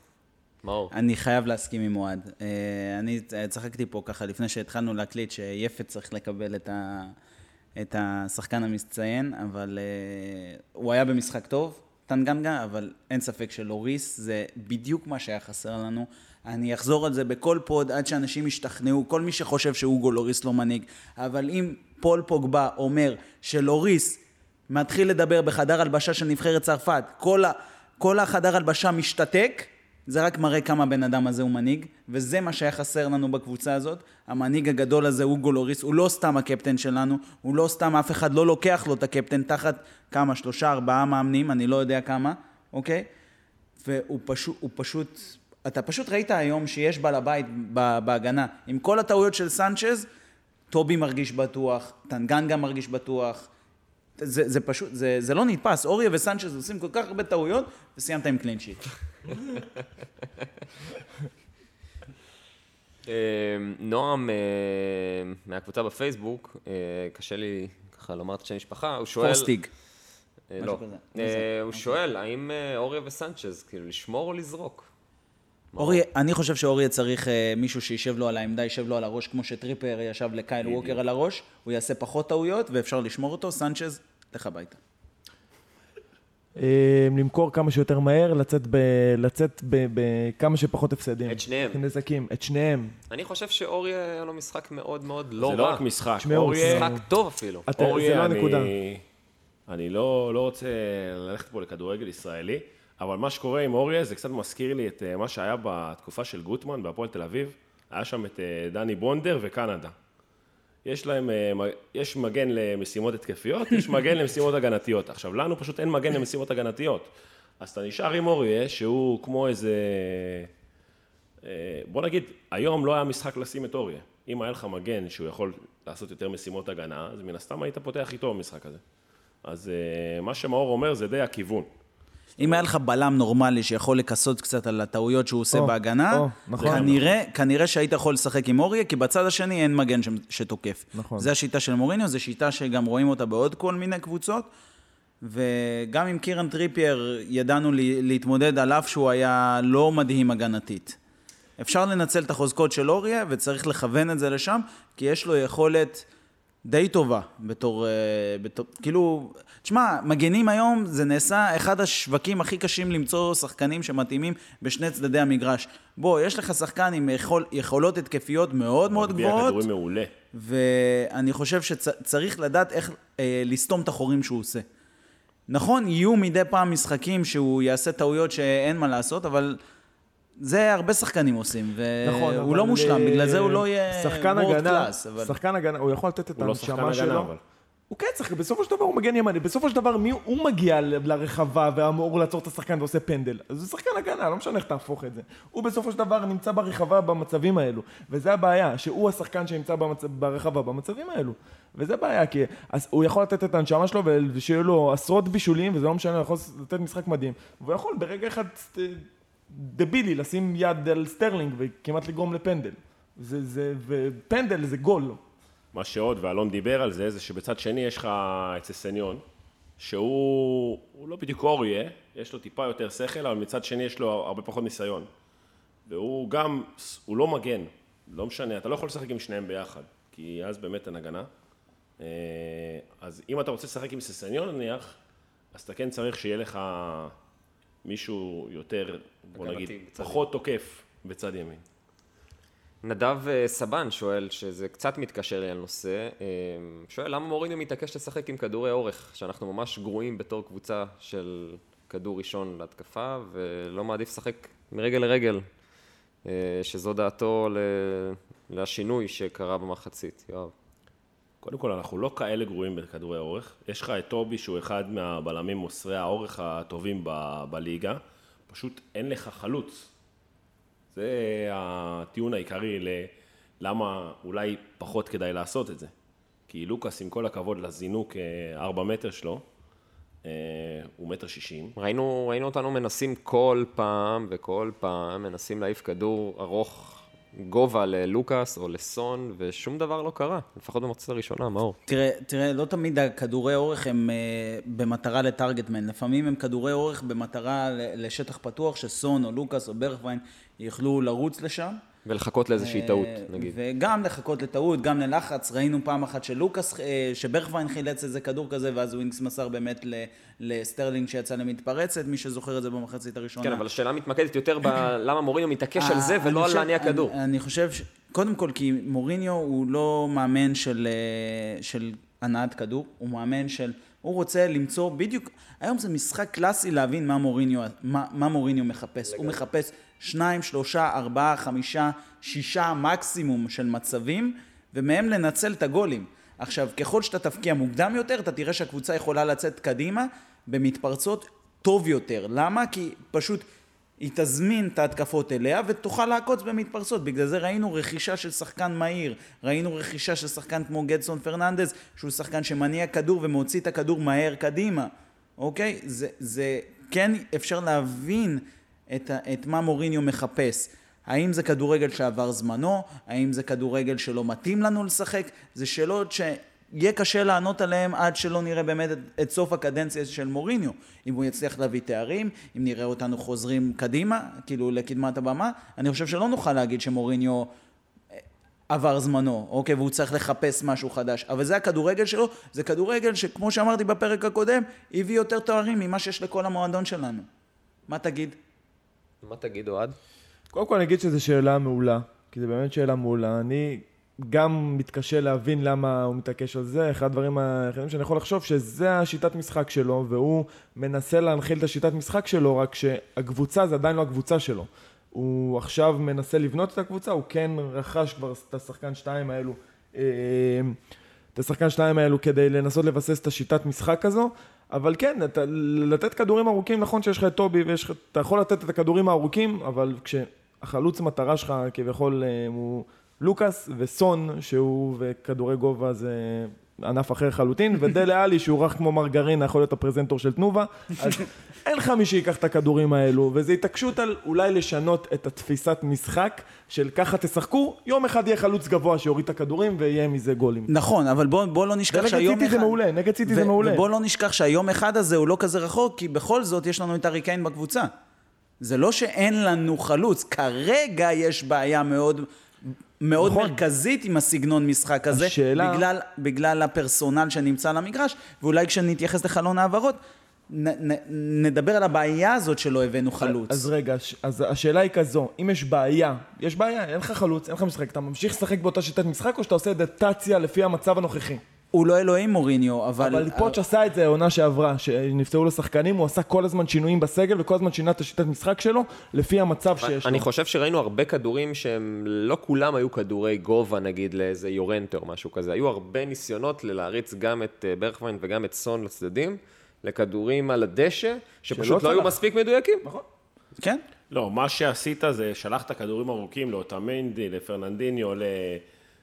מאור. אני חייב להסכים עם אוהד. אה, אני אה, צחקתי פה ככה לפני שהתחלנו להקליט שיפת צריך לקבל את, ה, את השחקן המצטיין, אבל אה, הוא היה במשחק טוב, טנגנגה, אבל אין ספק שלוריס זה בדיוק מה שהיה חסר לנו. אני אחזור על זה בכל פוד עד שאנשים ישתכנעו, כל מי שחושב שאוגו לוריס לא מנהיג, אבל אם פול פוגבה אומר שלוריס מתחיל לדבר בחדר הלבשה של נבחרת צרפת, כל, ה, כל החדר הלבשה משתתק, זה רק מראה כמה הבן אדם הזה הוא מנהיג, וזה מה שהיה חסר לנו בקבוצה הזאת. המנהיג הגדול הזה, אוגו לוריס, הוא לא סתם הקפטן שלנו, הוא לא סתם, אף אחד לא לוקח לו את הקפטן תחת כמה, שלושה, ארבעה מאמנים, אני לא יודע כמה, אוקיי? והוא פשוט, הוא פשוט, אתה פשוט ראית היום שיש בעל הבית בהגנה. עם כל הטעויות של סנצ'ז, טובי מרגיש בטוח, טנגנגה מרגיש בטוח. זה, זה פשוט, זה, זה לא נתפס. אוריה וסנצ'ז עושים כל כך הרבה טעויות, וסיימת עם קלין שיט. אה, נועם אה, מהקבוצה בפייסבוק, אה, קשה לי ככה לומר את השם משפחה, הוא שואל... פורסטיג. לא. הוא שואל, האם אוריה וסנצ'ז, כאילו, לשמור או לזרוק? אוריה, אני חושב שאוריה צריך מישהו שישב לו על העמדה, ישב לו על הראש, כמו שטריפר ישב לקייל ווקר על הראש, הוא יעשה פחות טעויות ואפשר לשמור אותו. סנצ'ז, לך הביתה. אה, למכור כמה שיותר מהר, לצאת, ב, לצאת ב, בכמה שפחות הפסדים. את שניהם. נזקים, את שניהם. אני חושב שאוריה היה לו משחק מאוד מאוד לא זה לא רע. רק משחק. זה- משחק טוב אפילו. אתה, זה אוריה, לא אני- הנקודה. אני לא, לא רוצה ללכת פה לכדורגל ישראלי, אבל מה שקורה עם אוריה זה קצת מזכיר לי את אה, מה שהיה בתקופה של גוטמן בהפועל תל אביב. היה שם את אה, דני בונדר וקנדה. יש להם, אה, יש מגן למשימות התקפיות, יש מגן למשימות הגנתיות. עכשיו, לנו פשוט אין מגן למשימות הגנתיות. אז אתה נשאר עם אוריה, שהוא כמו איזה... אה, בוא נגיד, היום לא היה משחק לשים את אוריה. אם היה לך מגן שהוא יכול לעשות יותר משימות הגנה, אז מן הסתם היית פותח איתו במשחק הזה. אז אה, מה שמאור אומר זה די הכיוון. אם היה לך בלם נורמלי שיכול לכסות קצת על הטעויות שהוא עושה או, בהגנה, או, נכון. כנראה, כנראה שהיית יכול לשחק עם אוריה, כי בצד השני אין מגן ש- שתוקף. נכון. זה השיטה של מוריניו, זו שיטה שגם רואים אותה בעוד כל מיני קבוצות, וגם עם קירן טריפייר ידענו לי- להתמודד על אף שהוא היה לא מדהים הגנתית. אפשר לנצל את החוזקות של אוריה, וצריך לכוון את זה לשם, כי יש לו יכולת די טובה בתור, אה, בתור כאילו, תשמע, מגנים היום זה נעשה אחד השווקים הכי קשים למצוא שחקנים שמתאימים בשני צדדי המגרש. בוא, יש לך שחקן עם יכול, יכולות התקפיות מאוד מאוד מגביה גבוהות, כדורים מעולה. ואני חושב שצריך לדעת איך אה, לסתום את החורים שהוא עושה. נכון, יהיו מדי פעם משחקים שהוא יעשה טעויות שאין מה לעשות, אבל זה הרבה שחקנים עושים, נכון, והוא אבל, לא מושלם, בגלל זה הוא לא יהיה שחקן וורד הגנה, קלאס. שחקן הגנה, הוא יכול לתת את לא הנשמה שלו. הוא כן צריך, בסופו של דבר הוא מגן ימני, בסופו של דבר מי הוא מגיע לרחבה ואמור לעצור את השחקן ועושה פנדל. אז זה שחקן הגנה, לא משנה איך תהפוך את זה. הוא בסופו של דבר נמצא ברחבה במצבים האלו. וזה הבעיה, שהוא השחקן שנמצא במצ... ברחבה במצבים האלו. וזה בעיה, כי אז הוא יכול לתת את הנשמה שלו ושיהיו לו עשרות בישולים, וזה לא משנה, הוא יכול לתת משחק מדהים. והוא יכול ברגע אחד אה, דבילי לשים יד על סטרלינג וכמעט לגרום לפנדל. זה, זה, ופנדל זה גול. מה שעוד, ואלון דיבר על זה, זה שבצד שני יש לך את ססניון, שהוא הוא לא בדיוק אוריה, יש לו טיפה יותר שכל, אבל מצד שני יש לו הרבה פחות ניסיון. והוא גם, הוא לא מגן, לא משנה, אתה לא יכול לשחק עם שניהם ביחד, כי אז באמת אין הגנה. אה, אז אם אתה רוצה לשחק עם ססניון נניח, אז אתה כן צריך שיהיה לך מישהו יותר, בוא נגיד, בצד פחות תוקף בצד ימין. נדב אה, סבן שואל, שזה קצת מתקשר לי על נושא, אה, שואל למה מוריניו מתעקש לשחק עם כדורי אורך, שאנחנו ממש גרועים בתור קבוצה של כדור ראשון להתקפה, ולא מעדיף לשחק מרגל לרגל, אה, שזו דעתו ל- לשינוי שקרה במחצית, יואב. קודם כל, אנחנו לא כאלה גרועים בכדורי אורך. יש לך את טובי, שהוא אחד מהבלמים מוסרי האורך הטובים ב- בליגה. פשוט אין לך חלוץ. זה הטיעון העיקרי ללמה אולי פחות כדאי לעשות את זה. כי לוקאס, עם כל הכבוד לזינוק אה, 4 מטר שלו, אה, הוא מטר שישים. ראינו, ראינו אותנו מנסים כל פעם וכל פעם, מנסים להעיף כדור ארוך גובה ללוקאס או לסון, ושום דבר לא קרה, לפחות במחצית הראשונה, מאור. תראה, תראה, לא תמיד הכדורי אורך הם אה, במטרה ל target man, לפעמים הם כדורי אורך במטרה לשטח פתוח, שסון או לוקאס או ברכווין יוכלו לרוץ לשם. ולחכות לאיזושהי טעות, אה, נגיד. וגם לחכות לטעות, גם ללחץ. ראינו פעם אחת שלוקאס, אה, שברכווין חילץ איזה כדור כזה, ואז ווינקס מסר באמת לסטרלינג שיצא למתפרצת, מי שזוכר את זה במחצית הראשונה. כן, אבל השאלה מתמקדת יותר בלמה מוריניו מתעקש על זה אה, ולא אני על להניע כדור. אני, חושב, ש... קודם כל, כי מוריניו הוא לא מאמן של, של הנעת כדור, הוא מאמן של... הוא רוצה למצוא בדיוק... היום זה משחק קלאסי להבין מה מוריניו, מה, מה מוריניו מחפש. הוא מחפש שניים, שלושה, ארבעה, חמישה, שישה מקסימום של מצבים, ומהם לנצל את הגולים. עכשיו, ככל שאתה תפקיע מוקדם יותר, אתה תראה שהקבוצה יכולה לצאת קדימה במתפרצות טוב יותר. למה? כי פשוט היא תזמין את ההתקפות אליה ותוכל לעקוץ במתפרצות. בגלל זה ראינו רכישה של שחקן מהיר, ראינו רכישה של שחקן כמו גדסון פרננדז, שהוא שחקן שמניע כדור ומוציא את הכדור מהר קדימה, אוקיי? זה, זה כן אפשר להבין את, את מה מוריניו מחפש. האם זה כדורגל שעבר זמנו? האם זה כדורגל שלא מתאים לנו לשחק? זה שאלות שיהיה קשה לענות עליהן עד שלא נראה באמת את, את סוף הקדנציה של מוריניו. אם הוא יצליח להביא תארים, אם נראה אותנו חוזרים קדימה, כאילו לקדמת הבמה, אני חושב שלא נוכל להגיד שמוריניו אה, עבר זמנו, אוקיי, והוא צריך לחפש משהו חדש. אבל זה הכדורגל שלו, זה כדורגל שכמו שאמרתי בפרק הקודם, הביא יותר תארים ממה שיש לכל המועדון שלנו. מה תגיד? מה תגיד, אוהד? קודם כל אני אגיד שזו שאלה מעולה, כי זו באמת שאלה מעולה. אני גם מתקשה להבין למה הוא מתעקש על זה. אחד הדברים היחידים שאני יכול לחשוב שזה השיטת משחק שלו, והוא מנסה להנחיל את השיטת משחק שלו, רק שהקבוצה זה עדיין לא הקבוצה שלו. הוא עכשיו מנסה לבנות את הקבוצה, הוא כן רכש כבר את השחקן שתיים האלו, אה, את השחקן שתיים האלו כדי לנסות לבסס את השיטת משחק הזו, אבל כן, אתה, לתת כדורים ארוכים, נכון שיש לך את טובי ואתה יכול לתת את הכדורים הארוכים, אבל כשהחלוץ מטרה שלך כביכול אה, הוא לוקאס וסון, שהוא וכדורי גובה זה ענף אחר לחלוטין, ודלה עלי שהוא רך כמו מרגרינה, יכול להיות הפרזנטור של תנובה, אז אין לך מי שיקח את הכדורים האלו, וזו התעקשות על אולי לשנות את התפיסת משחק של ככה תשחקו, יום אחד יהיה חלוץ גבוה שיוריד את הכדורים ויהיה מזה גולים. נכון, אבל בוא, בוא לא נשכח שהיום סיטי זה מעולה, נגד סיטי זה מעולה. ובוא לא נשכח שהיום אחד הזה הוא לא כזה רחוק, כי בכל זאת יש לנו את ארי קיין בקבוצה. זה לא שאין לנו חלוץ, כרגע יש בעיה מאוד... מאוד נכון. מרכזית עם הסגנון משחק הזה, השאלה- בגלל, בגלל הפרסונל שנמצא על המגרש, ואולי כשנתייחס לחלון העברות, נ, נ, נדבר על הבעיה הזאת שלא הבאנו חלוץ. אז רגע, ש- אז השאלה היא כזו, אם יש בעיה, יש בעיה, אין לך חלוץ, אין לך משחק, אתה ממשיך לשחק באותה שיטת משחק או שאתה עושה אדפטציה לפי המצב הנוכחי? הוא לא אלוהים מוריניו, אבל... אבל פוץ' עשה את זה העונה שעברה, שנפצעו לו שחקנים, הוא עשה כל הזמן שינויים בסגל וכל הזמן שינה את השיטת משחק שלו לפי המצב שיש לו. אני חושב שראינו הרבה כדורים שהם לא כולם היו כדורי גובה, נגיד לאיזה יורנטה או משהו כזה. היו הרבה ניסיונות להריץ גם את אה, ברכווין וגם את סון לצדדים, לכדורים על הדשא, שפשוט לא היו. מספיק מדויקים. נכון. כן? לא, מה שעשית זה שלחת כדורים ארוכים לאוטמנדי, לפרננדיניו,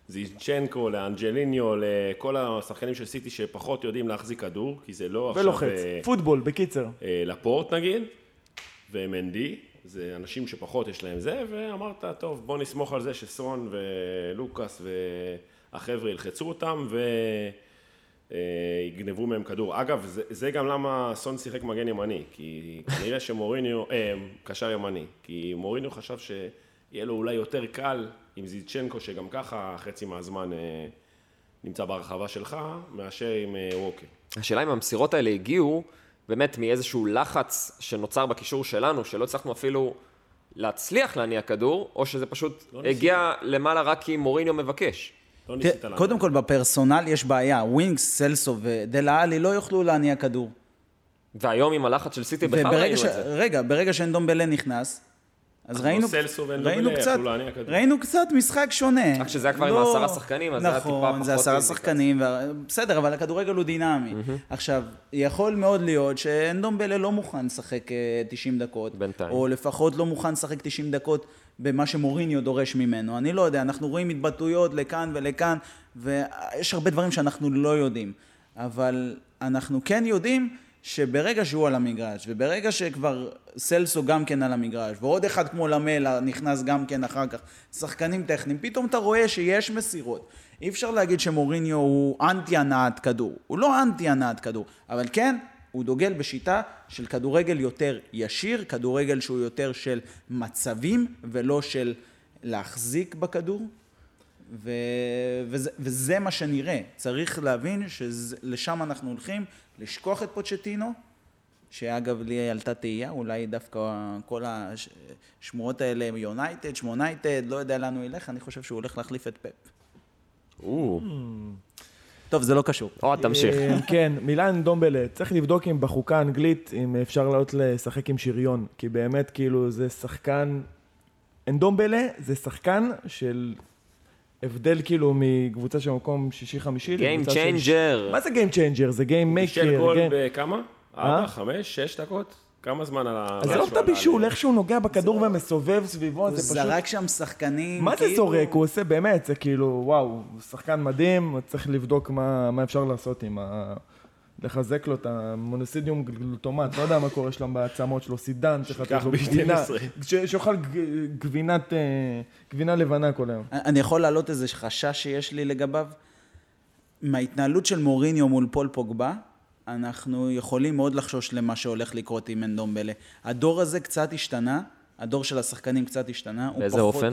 לזינצ'נקו, לאנג'ליניו, לכל השחקנים של סיטי שפחות יודעים להחזיק כדור, כי זה לא עכשיו... ולוחץ, אה, פוטבול, בקיצר. אה, לפורט נגיד, ומנדי, זה אנשים שפחות יש להם זה, ואמרת, טוב, בוא נסמוך על זה שסון ולוקאס והחבר'ה ילחצו אותם ויגנבו מהם כדור. אגב, זה, זה גם למה סון שיחק מגן ימני, כי כנראה שמוריניו, אה, קשר ימני, כי מוריניו חשב שיהיה לו אולי יותר קל עם זיצ'נקו, שגם ככה חצי מהזמן אה, נמצא בהרחבה שלך, מאשר עם אה, ווקר. השאלה אם המסירות האלה הגיעו באמת מאיזשהו לחץ שנוצר בקישור שלנו, שלא הצלחנו אפילו להצליח להניע כדור, או שזה פשוט לא ניסית. הגיע למעלה רק כי מוריניו מבקש. לא ניסית. קודם כל, בפרסונל יש בעיה. ווינגס, סלסו ודלה עלי לא יוכלו להניע כדור. והיום עם הלחץ של סיטי בכלל וברגע ראינו ש... את זה. רגע, ברגע שאנדומבלה נכנס, אז ראינו, סלסו ראינו קצת, כדור. ראינו קצת משחק שונה. רק שזה היה כבר עם לא- העשרה שחקנים, אז זה היה טיפה נכון, זה פחות עשרה. שחקנים, וה- בסדר, אבל הכדורגל הוא דינמי. עכשיו, יכול מאוד להיות שאנדומבלה לא מוכן לשחק אה, 90 דקות. בינתיים. או לפחות לא מוכן לשחק 90 דקות במה שמוריניו דורש ממנו. אני לא יודע, אנחנו רואים התבטאויות לכאן ולכאן, ויש הרבה דברים שאנחנו לא יודעים. אבל אנחנו כן יודעים שברגע שהוא על המגרש, וברגע שכבר סלסו גם כן על המגרש, ועוד אחד כמו למלה נכנס גם כן אחר כך, שחקנים טכניים, פתאום אתה רואה שיש מסירות. אי אפשר להגיד שמוריניו הוא אנטי הנעת כדור. הוא לא אנטי הנעת כדור, אבל כן, הוא דוגל בשיטה של כדורגל יותר ישיר, כדורגל שהוא יותר של מצבים ולא של להחזיק בכדור. ו... וזה, וזה מה שנראה. צריך להבין שלשם אנחנו הולכים, לשכוח את פוצ'טינו, שאגב לי עלתה תהייה, אולי דווקא כל השמועות האלה, יונייטד, שמונייטד, לא יודע לאן הוא ילך, אני חושב שהוא הולך להחליף את פפ. או, טוב, זה לא קשור. אוהד, תמשיך. אה, כן, מילה אנדומבלה, צריך לבדוק אם בחוקה האנגלית, אם אפשר לעלות לשחק עם שריון, כי באמת, כאילו, זה שחקן... אנדומבלה זה שחקן של הבדל כאילו מקבוצה של מקום שישי-חמישי. Game לקבוצה של- changer. מה זה Game changer? זה Game בישל maker. גול game- בכמה? ארבע, אה? חמש, שש דקות? כמה זמן על ה... עזוב את הבישול, איך שהוא נוגע בכדור ומסובב סביבו, הוא זה פשוט... זרק שם שחקנים, מה זה כאילו- זורק? הוא עושה באמת, זה כאילו, וואו, הוא שחקן מדהים, צריך לבדוק מה, מה אפשר לעשות עם ה... לחזק לו את המונוסידיום גלוטומט, לא יודע מה קורה שלו בעצמות שלו, סידן, צריך לתת לו גבינה, 12. ש- שיאכל גבינת, אה, גבינה לבנה כל היום. אני יכול להעלות איזה חשש שיש לי לגביו? מההתנהלות של מוריניו מול פול פוגבה, אנחנו יכולים מאוד לחשוש למה שהולך לקרות עם אנדומבלה. הדור הזה קצת השתנה, הדור של השחקנים קצת השתנה. באיזה אופן?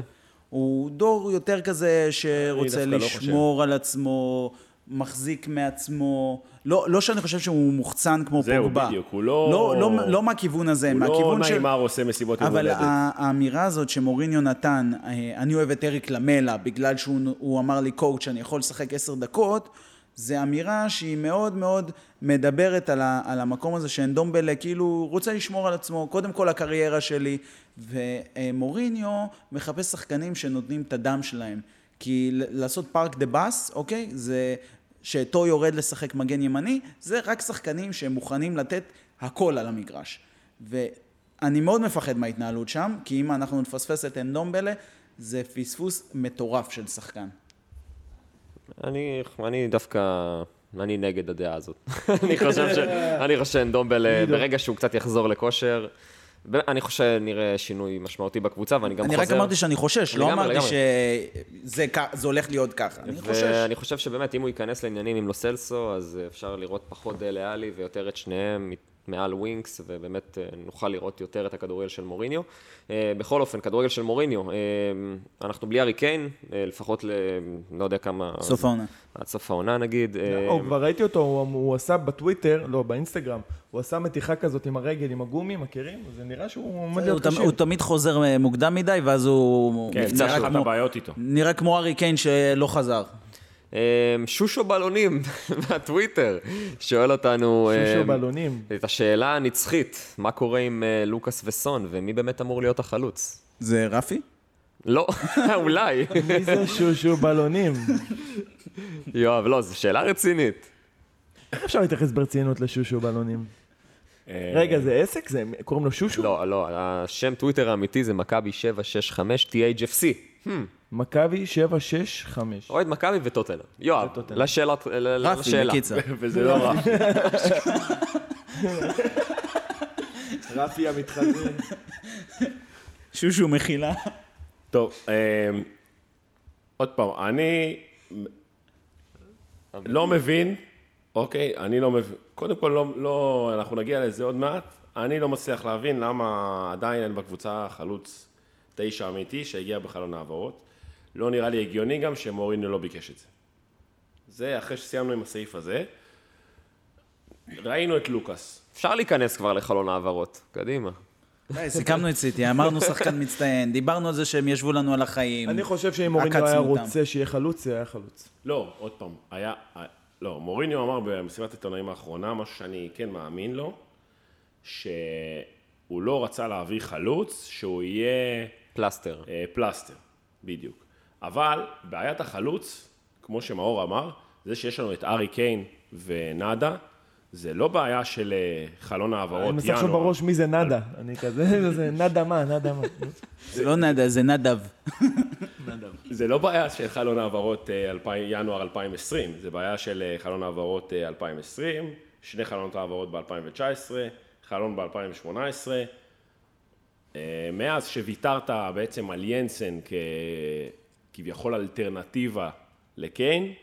הוא דור יותר כזה שרוצה לא לשמור על עצמו, מחזיק מעצמו. לא, לא שאני חושב שהוא מוחצן כמו זהו, פוגבה. בדיוק, הוא לא- לא, לא, לא מהכיוון הזה, הוא לא מהכיוון של... נעימר עושה מסיבות יום אבל הולדת. ה- האמירה הזאת שמוריניו נתן, אה, אני אוהב את אריק למלה, בגלל שהוא הוא אמר לי קואוצ' אני יכול לשחק עשר דקות, זה אמירה שהיא מאוד מאוד מדברת על, ה, על המקום הזה שאנדומבלה כאילו רוצה לשמור על עצמו, קודם כל הקריירה שלי, ומוריניו מחפש שחקנים שנותנים את הדם שלהם. כי ל- לעשות פארק דה באס, אוקיי? זה שאתו יורד לשחק מגן ימני, זה רק שחקנים שהם מוכנים לתת הכל על המגרש. ואני מאוד מפחד מההתנהלות שם, כי אם אנחנו נפספס את אנדומבלה, זה פספוס מטורף של שחקן. אני, אני דווקא, אני נגד הדעה הזאת. אני חושב ש... אני חושב שאנדומבל, ברגע שהוא קצת יחזור לכושר, אני חושב שנראה שינוי משמעותי בקבוצה, ואני גם אני חוזר... רק אמרתי שאני חושש, לא אמרתי. שזה הולך להיות ככה. אני חושש. ואני חושב שבאמת, אם הוא ייכנס לעניינים עם לוסלסו, אז אפשר לראות פחות דלה עלי ויותר את שניהם מעל ווינקס, ובאמת אה, נוכל לראות יותר את הכדורגל של מוריניו. אה, בכל אופן, כדורגל של מוריניו, אה, אנחנו בלי הארי קיין, לפחות ל... לא יודע כמה... סוף העונה. עד סוף העונה נגיד. או, כבר ראיתי אותו, הוא, הוא עשה בטוויטר, לא, באינסטגרם, הוא עשה מתיחה כזאת עם הרגל, עם הגומי, מכירים? זה נראה שהוא עומד להיות קשה. הוא תמיד חוזר מוקדם מדי, ואז הוא כן, הבעיות איתו. נראה כמו הארי קיין שלא חזר. אה, שושו בלונים מהטוויטר, שואל אותנו... שושו אה, בלונים. את השאלה הנצחית, מה קורה עם אה, לוקאס וסון, ומי באמת אמור להיות החלוץ? זה רפי? לא, אולי. מי זה שושו בלונים? יואב, לא, זו שאלה רצינית. איך אפשר להתייחס ברצינות לשושו בלונים? אה, רגע, זה עסק? זה, קוראים לו שושו? לא, לא, השם טוויטר האמיתי זה מכבי 765 THFC. מכבי 765. אוהד מכבי וטוטנאם. יואב, וטוטנהאם. לשאלה. רפי. בקיצר. וזה לא רע. רפי המתחזן. שושו מחילה. טוב, אמ, עוד פעם, אני לא מבין, אוקיי, אני לא מבין, קודם כל, לא, לא, אנחנו נגיע לזה עוד מעט, אני לא מצליח להבין למה עדיין אין בקבוצה חלוץ תשע אמיתי שהגיע בחלון העברות. לא נראה לי הגיוני גם שמוריניו לא ביקש את זה. זה אחרי שסיימנו עם הסעיף הזה. ראינו את לוקאס. אפשר להיכנס כבר לחלון העברות, קדימה. די, סיכמנו את סיטי, אמרנו שחקן מצטיין, דיברנו על זה שהם ישבו לנו על החיים. אני חושב שאם מוריניו היה. רוצה שיהיה חלוץ, זה היה חלוץ. לא, עוד פעם, היה, לא, מוריניו אמר במסיבת העיתונאים האחרונה, משהו שאני כן מאמין לו, שהוא לא רצה להביא חלוץ, שהוא יהיה פלסטר. אה, פלסטר, בדיוק. אבל בעיית החלוץ, כמו שמאור אמר, זה שיש לנו את הארי קיין ונאדה, זה לא בעיה של אה, חלון אני העברות מנסה לחשוב ינואר. בראש מי זה נאדה. אני כזה, זה נאדה מה, נאדה מה. זה לא נדב, זה נדב. זה לא בעיה של חלון העברות אה, 2000 ינואר 2020, זה בעיה של אה, חלון העברות אה, 2020, שני חלונות העברות ב-2019, חלון ב-2018. אה, מאז שוויתרת בעצם על ינסן ככביכול אלטרנטיבה לקיין,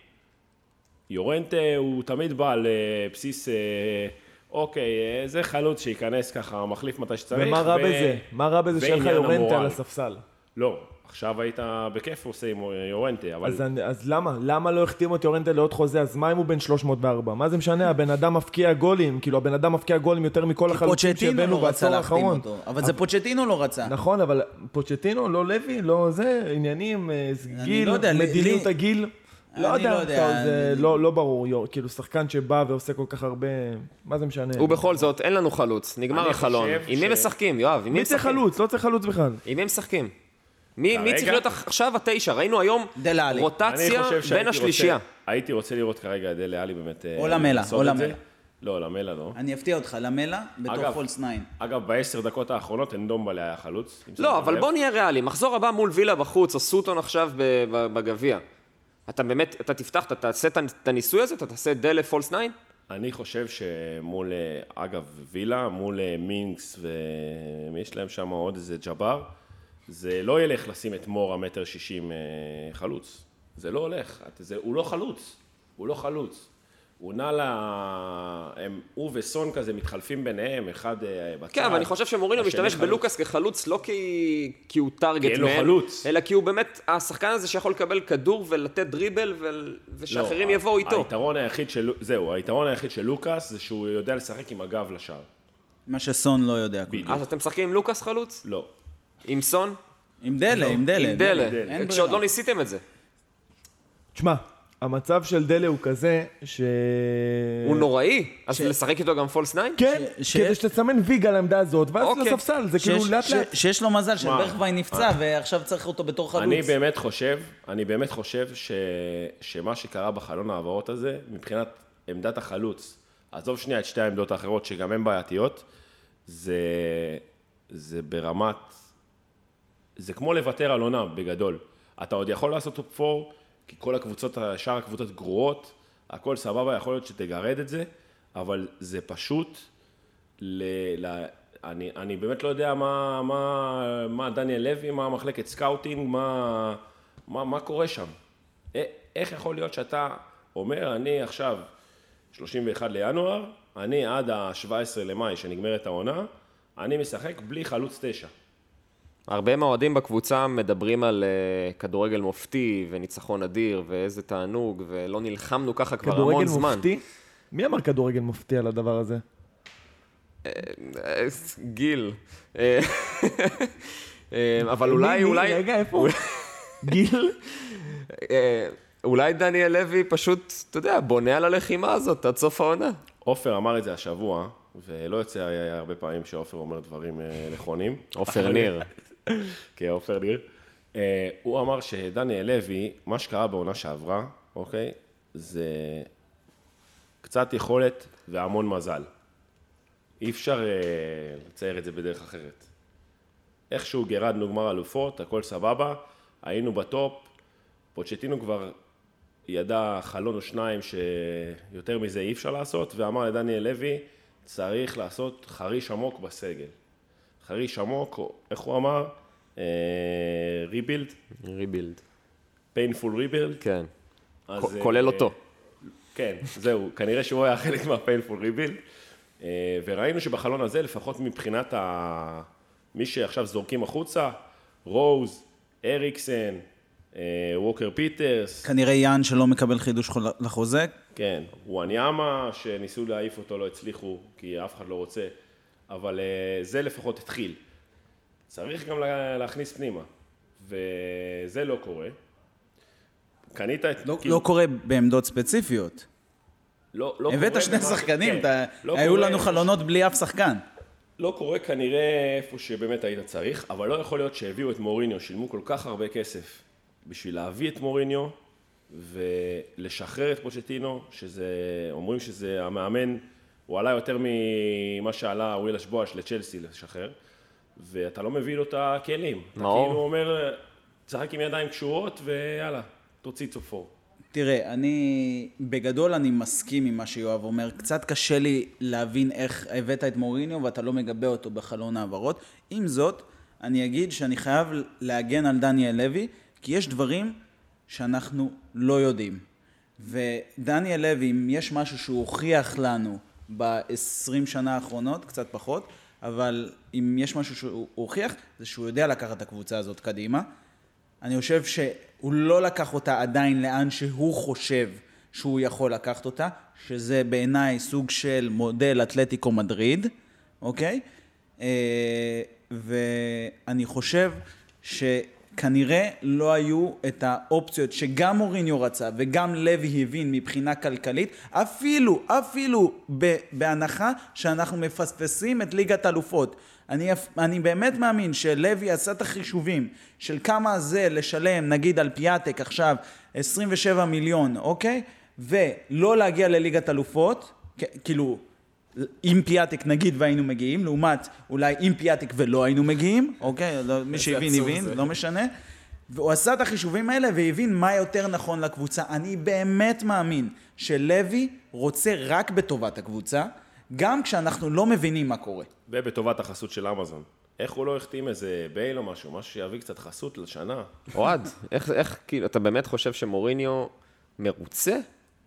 יורנטה הוא תמיד בא לבסיס, אה, אוקיי, אה, זה חלוץ שייכנס ככה, מחליף מתי שצריך. ומה רע ו- בזה? מה רע בזה שאין לך יורנטה. על הספסל? לא, עכשיו היית בכיף עושה עם יורנטה, אבל... אז, אני- אז למה? למה לא החתימו את יורנטה לעוד חוזה? אז מה אם הוא בן 304? מה זה משנה? הבן אדם מפקיע גולים, כאילו הבן אדם מפקיע גולים יותר מכל החלוצים פוצ'טינו שהבאנו לא רצה בעשור להחתים האחרון. אותו. אבל זה פוצ'טינו לא רצה. נכון, אבל פוצ'טינו, לא לוי, לא זה, עניינים, אה, זה גיל, לא יודע, מדיניות לי- הגיל. לא יודע, לא יודע, זה לא לא ברור, כאילו שחקן שבא ועושה כל כך הרבה, מה זה משנה? ובכל זאת, אין לנו חלוץ, נגמר החלון. עם מי משחקים, יואב? עם מי מי צריך משחקים? חלוץ? לא צריך חלוץ בכלל. עם מי משחקים? מי מי? צריך להיות עכשיו התשע? ראינו היום דלה עלי. רוטציה בין השלישייה. רוצה- הייתי רוצה לראות כרגע את דלה עלי באמת... אה, או למלה, או. למלה. לא, למלה לא. אני אפתיע אותך, למלה בתור פולס 9. אגב, בעשר דקות האחרונות אנדומבלה היה חלוץ. לא, אבל. בוא נהיה ריאליים. מחזור הבא מול וילה בחוץ, או סוטון עכשיו בגביע. אתה באמת, אתה תפתח, אתה תעשה את הניסוי הזה? אתה תעשה דלה פולס 9? אני חושב שמול, אה, אגב, וילה, מול אה, מינקס ומי יש להם שם עוד איזה ג'בר, זה לא ילך לשים את מור המטר שישים אה, חלוץ. זה לא הולך. זה, הוא לא חלוץ. הוא לא חלוץ. הוא נע ל... הם, הוא וסון כזה מתחלפים ביניהם, אחד אה, בצד. כן, אבל אני חושב שמורינו משתמש חלוץ. בלוקאס כחלוץ לא כי, כי הוא טארגט כי אין לו חלוץ. אלא כי הוא באמת השחקן הזה שיכול לקבל כדור ולתת דריבל ו... ושאחרים לא, יבואו איתו. היתרון היחיד של... זהו, היתרון היחיד של לוקאס זה שהוא יודע לשחק עם הגב לשער. מה שסון לא יודע. בדיוק. אז אתם משחקים עם לוקאס חלוץ? לא. עם סון? עם דלה, עם דלה. עם דלה. כשעוד. לא ניסיתם את זה. תשמע, המצב של דלה הוא כזה ש... הוא נוראי, אז לשחק איתו גם פולס 9? כן, ש- כדי שתסמן ויג על העמדה הזאת, ואז אוקיי. לספסל, זה כאילו לאט ש- לאט. שיש לו מזל שברכווי נפצע ועכשיו צריך אותו בתור חלוץ. אני באמת חושב, אני באמת חושב ש, שמה שקרה בחלון ההעברות הזה, מבחינת עמדת החלוץ, עזוב שנייה את שתי העמדות האחרות, שגם הן בעייתיות, זה, זה ברמת, זה כמו לוותר על עונה בגדול. אתה עוד יכול לעשות טופ 4, כי כל הקבוצות, שאר הקבוצות גרועות, הכל סבבה, יכול להיות שתגרד את זה, אבל זה פשוט, ל, ל, אני, אני באמת לא יודע מה, מה, מה דניאל לוי, מה מחלקת scouting, מה, מה, מה קורה שם. איך יכול להיות שאתה אומר, אני עכשיו 31 לינואר, אני עד ה-17 למאי, שנגמרת העונה, אני משחק בלי חלוץ תשע. הרבה מהאוהדים בקבוצה מדברים על uh, כדורגל מופתי וניצחון אדיר ואיזה תענוג ולא נלחמנו ככה כבר המון כדורגל זמן. מופתי? מי אמר כדורגל מופתי על הדבר הזה? אה, גיל. אה, אה, אבל אולי? אולי... רגע, איפה? גיל? אה, אולי דניאל לוי פשוט, אתה יודע, בונה על הלחימה הזאת עד סוף העונה. עופר אמר את זה השבוע, ולא יוצא הרבה פעמים שעופר אומר דברים נכונים. עופר ניר. כן, עופר ניר. אה, הוא אמר שדניאל לוי, מה שקרה בעונה שעברה, אוקיי, זה קצת יכולת והמון מזל. אי אפשר אה, לצייר את זה בדרך אחרת. איכשהו גירדנו גמר אלופות, הכל סבבה, היינו בטופ, פוצ'טינו כבר ידע חלון או שניים שיותר מזה אי אפשר לעשות, ואמר לדניאל לוי, צריך לעשות חריש עמוק בסגל. חריש עמוק, או איך הוא אמר? rebuild, rebuild. painful rebuild. כן. אז, כ- כולל אה, אותו. כן, זהו, כנראה שהוא היה חלק מה-painful rebuild. וראינו שבחלון הזה, לפחות מבחינת ה... מי שעכשיו זורקים החוצה, רוז, אריקסן, אה, ווקר פיטרס, כנראה יאן שלא מקבל חידוש לחוזה. כן, וואניאמה, שניסו להעיף אותו, לא הצליחו, כי אף אחד לא רוצה, אבל אה, זה לפחות התחיל. צריך גם לה- להכניס פנימה, וזה לא קורה. קנית את... לא, כאילו, לא קורה בעמדות ספציפיות. לא, לא הבאת שני במה- שחקנים, כן, אתה- לא היו קורה לנו חלונות בלי אף שחקן. לא קורה כנראה איפה שבאמת היית צריך, אבל לא יכול להיות שהביאו את מוריניו, שילמו כל כך הרבה כסף בשביל להביא את מוריניו ולשחרר את פוצ'טינו, שזה, אומרים שזה המאמן, הוא עלה יותר ממה שעלה ווילש בואש לצ'לסי לשחרר, ואתה לא מביא לו את הכלים. אתה מאור? כאילו אומר, תשחק עם ידיים קשורות ויאללה, תוציא צופור. תראה, אני, בגדול אני מסכים עם מה שיואב אומר. קצת קשה לי להבין איך הבאת את מוריניו ואתה לא מגבה אותו בחלון העברות. עם זאת, אני אגיד שאני חייב להגן על דניאל לוי, כי יש דברים שאנחנו לא יודעים. ודניאל לוי, אם יש משהו שהוא הוכיח לנו ב-20 שנה האחרונות, קצת פחות, אבל אם יש משהו שהוא הוכיח, זה שהוא יודע לקחת את הקבוצה הזאת קדימה. אני חושב שהוא לא לקח אותה עדיין לאן שהוא חושב שהוא יכול לקחת אותה, שזה בעיניי סוג של מודל אתלטיקו מדריד, אוקיי? אה, ואני חושב שכנרנראה לא היו את האופציות שגם מוריניו רצה וגם לוי הבין מבחינה כלכלית, אפילו, אפילו ב- בהנחה שאנחנו מפספסים את ליגת אלופות. אני, אני באמת מאמין שלוי עשה את החישובים של כמה זה לשלם, נגיד על פיאטק עכשיו 27 מיליון, אוקיי? ולא להגיע לליגת אלופות, כאילו, עם פיאטק נגיד והיינו מגיעים, לעומת אולי עם פיאטק ולא היינו מגיעים, אוקיי? לא, מי שהבין הבין, זה. לא משנה. והוא עשה את החישובים האלה והבין מה יותר נכון לקבוצה. אני באמת מאמין שלוי רוצה רק בטובת הקבוצה, גם כשאנחנו לא מבינים מה קורה. ובטובת החסות של אמזון. איך הוא לא החתים איזה בייל או משהו, משהו שיביא קצת חסות לשנה? אוהד, איך, איך, כאילו, אתה באמת חושב שמוריניו מרוצה?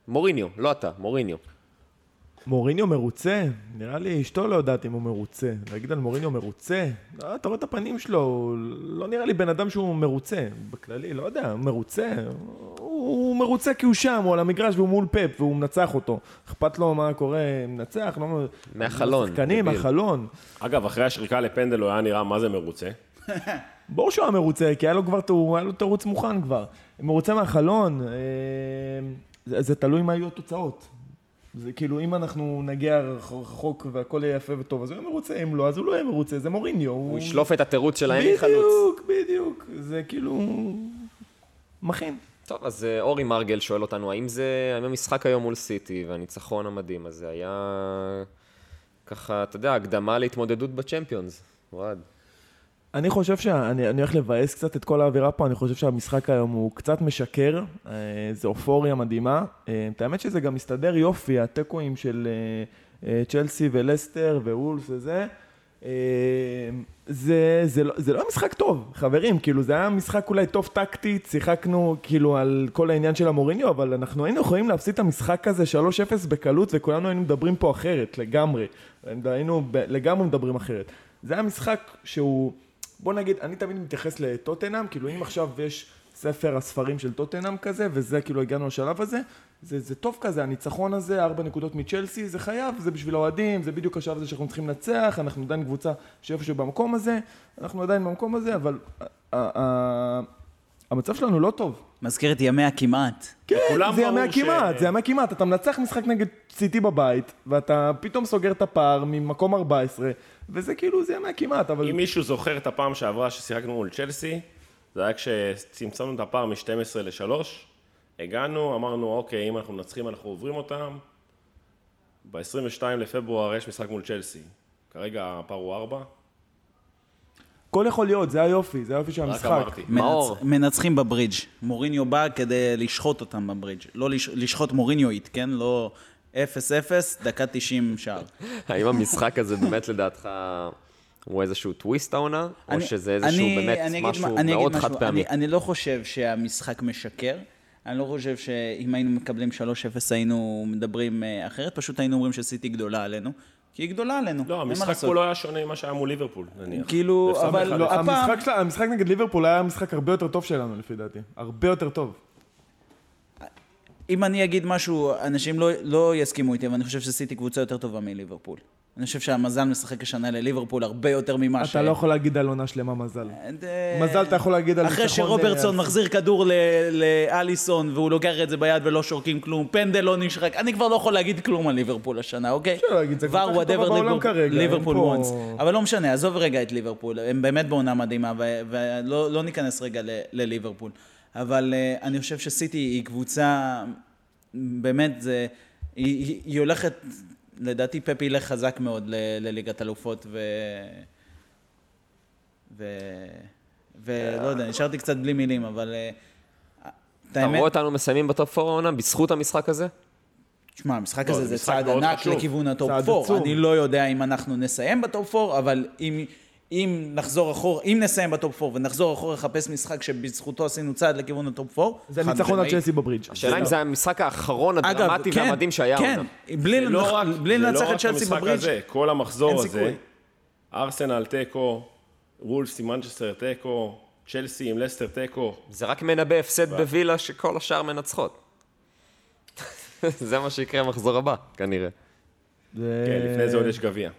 מוריניו, לא אתה, מוריניו. מוריניו מרוצה? נראה לי אשתו לא יודעת אם הוא מרוצה. להגיד על מוריניו מרוצה? לא, אתה רואה את הפנים שלו, הוא לא נראה לי בן אדם שהוא מרוצה. בכללי, לא יודע, מרוצה. הוא, הוא מרוצה כי הוא שם, הוא על המגרש והוא מול פאפ והוא מנצח אותו. אכפת לו מה קורה, מנצח, לא... מהחלון, שחקנים, דביל. החלון. אגב, אחרי השריקה לפנדל הוא היה נראה מה זה מרוצה. ברור שהוא היה מרוצה, כי היה לו כבר, היה לו תירוץ מוכן כבר. מרוצה מהחלון, אה, זה, זה תלוי מה יהיו התוצאות. זה כאילו, אם אנחנו נגיע רח- רחוק והכל יהיה יפה וטוב, אז הוא יהיה מרוצה, אם לא, אז הוא לא יהיה מרוצה, זה מוריניו. הוא ישלוף את התירוץ של האין לי חלוץ. בדיוק, בדיוק. זה כאילו... מכין. טוב, אז אה, אורי מרגל שואל אותנו, האם זה, האם המשחק היום מול סיטי והניצחון המדהים הזה היה ככה, אתה יודע, הקדמה להתמודדות בצ'מפיונס? אוהד. אני חושב שאני אני הולך לבאס קצת את כל האווירה פה, אני חושב שהמשחק היום הוא קצת משקר, אה, זה אופוריה מדהימה. אה, את האמת שזה גם מסתדר יופי, התיקואים של אה, אה, צ'לסי ולסטר ואולס וזה. אה, זה, זה, לא, זה לא משחק טוב, חברים, כאילו זה היה משחק אולי טוב טקטית, שיחקנו כאילו על כל העניין של המוריניו, אבל אנחנו היינו יכולים להפסיד את המשחק הזה 3-0 בקלות וכולנו היינו מדברים פה אחרת לגמרי, היינו ב- לגמרי מדברים אחרת. זה היה משחק שהוא, בוא נגיד, אני תמיד מתייחס לטוטנאם, כאילו אם עכשיו יש ספר הספרים של טוטנאם כזה, וזה כאילו הגענו לשלב הזה, זה, זה טוב כזה, הניצחון הזה, ארבע נקודות מצ'לסי, זה חייב, זה בשביל האוהדים, זה בדיוק השלב הזה שאנחנו צריכים לנצח, אנחנו עדיין קבוצה שאיפשהו במקום הזה, אנחנו עדיין במקום הזה, אבל המצב שלנו לא טוב. מזכיר את ימי הכמעט. כן, זה ימי ש- הכמעט, זה ימי הכמעט. אתה מנצח משחק נגד סיטי בבית, ואתה פתאום סוגר את הפער ממקום 14, וזה כאילו, זה ימי הכמעט, אבל... אם מישהו זוכר את הפעם שעברה ששיחקנו מול צ'לסי, זה היה כשצמצמנו את הפער מ-12 ל-3, הגענו, אמרנו, אוקיי, אם אנחנו מנצחים אנחנו עוברים אותם. ב-22 לפברואר יש משחק מול צ'לסי. כרגע הפער הוא 4. הכל יכול להיות, זה היופי, זה היופי של רק המשחק. אמרתי. מאור. מנצ... מנצחים בברידג'. מוריניו בא כדי לשחוט אותם בברידג'. לא לש... לשחוט מוריניואית, כן? לא 0-0, דקה 90 שער. האם המשחק הזה באמת לדעתך הוא איזשהו טוויסט העונה, או שזה איזשהו אני- באמת אני משהו אני מאוד. חד פעמי. אני, אני לא חושב שהמשחק משקר. אני לא חושב שאם היינו מקבלים 3-0 היינו מדברים אה, אחרת, פשוט היינו אומרים שסיטי גדולה עלינו. כי היא גדולה עלינו, לא, המשחק. פה לא היה שונה ממה שהיה מול ליברפול, נניח. כאילו, אבל- לא. הפעם- המשחק שלה- המשחק נגד ליברפול היה משחק הרבה יותר טוב שלנו, לפי דעתי. הרבה יותר טוב. אם אני אגיד משהו, אנשים לא, לא יסכימו איתי, אבל אני חושב שסיטי קבוצה יותר טובה מליברפול. אני חושב שהמזל משחק השנה לליברפול הרבה יותר ממה ש... אתה לא יכול להגיד על עונה שלמה מזל. אה, מזל אתה יכול להגיד על אחרי שרוברטסון אה, מחזיר כדור לאליסון והוא לוקח את זה ביד ולא שורקים כלום, פנדל לא נשחק, אני כבר לא יכול להגיד כלום על ליברפול השנה, אוקיי? אפשר להגיד, זה כבר הכי טובה בעולם כרגע, ליברפול וונס. אבל לא משנה, עזוב רגע את ליברפול, הם באמת בעונה מדהימה, ולא לא ניכנס רגע לליברפול. אבל אה, אני חושב שסיטי היא קבוצה, באמת, זה, היא, היא, היא הולכת, לדעתי פפי ילך חזק מאוד לליגת אלופות, ו... ו... ולא יודע, נשארתי קצת בלי מילים, אבל... אה, את אתה רואה אותנו מסיימים בטופ 4 העונה בזכות המשחק הזה? תשמע, המשחק לא, הזה זה צעד ענק. לכיוון הטופ צעד 4. עצום. אני לא יודע אם אנחנו נסיים בטופ 4, אבל אם, אם נחזור אחורה, אם נסיים בטופ 4 ונחזור אחורה לחפש משחק שבזכותו עשינו צעד לכיוון הטופ 4, זה ניצחון על. צ'לסי בברידג'. השאלה אם זה המשחק האחרון הדרמטי כן, והמדהים שהיה כן. בלי זה לא לנח- רק- בלי זה לא לנצח רק את צ'לסי המשחק בברידג'. הזה, כל המחזור הזה. ארסנל תיקו, וולפס עם מנצ'סטר תיקו, צ'לסי עם לסטר תיקו. זה רק מנבא הפסד בווילה שכל השאר מנצחות. זה מה שיקרה במחזור הבא, כנראה. כן, לפני זה עוד יש גביע.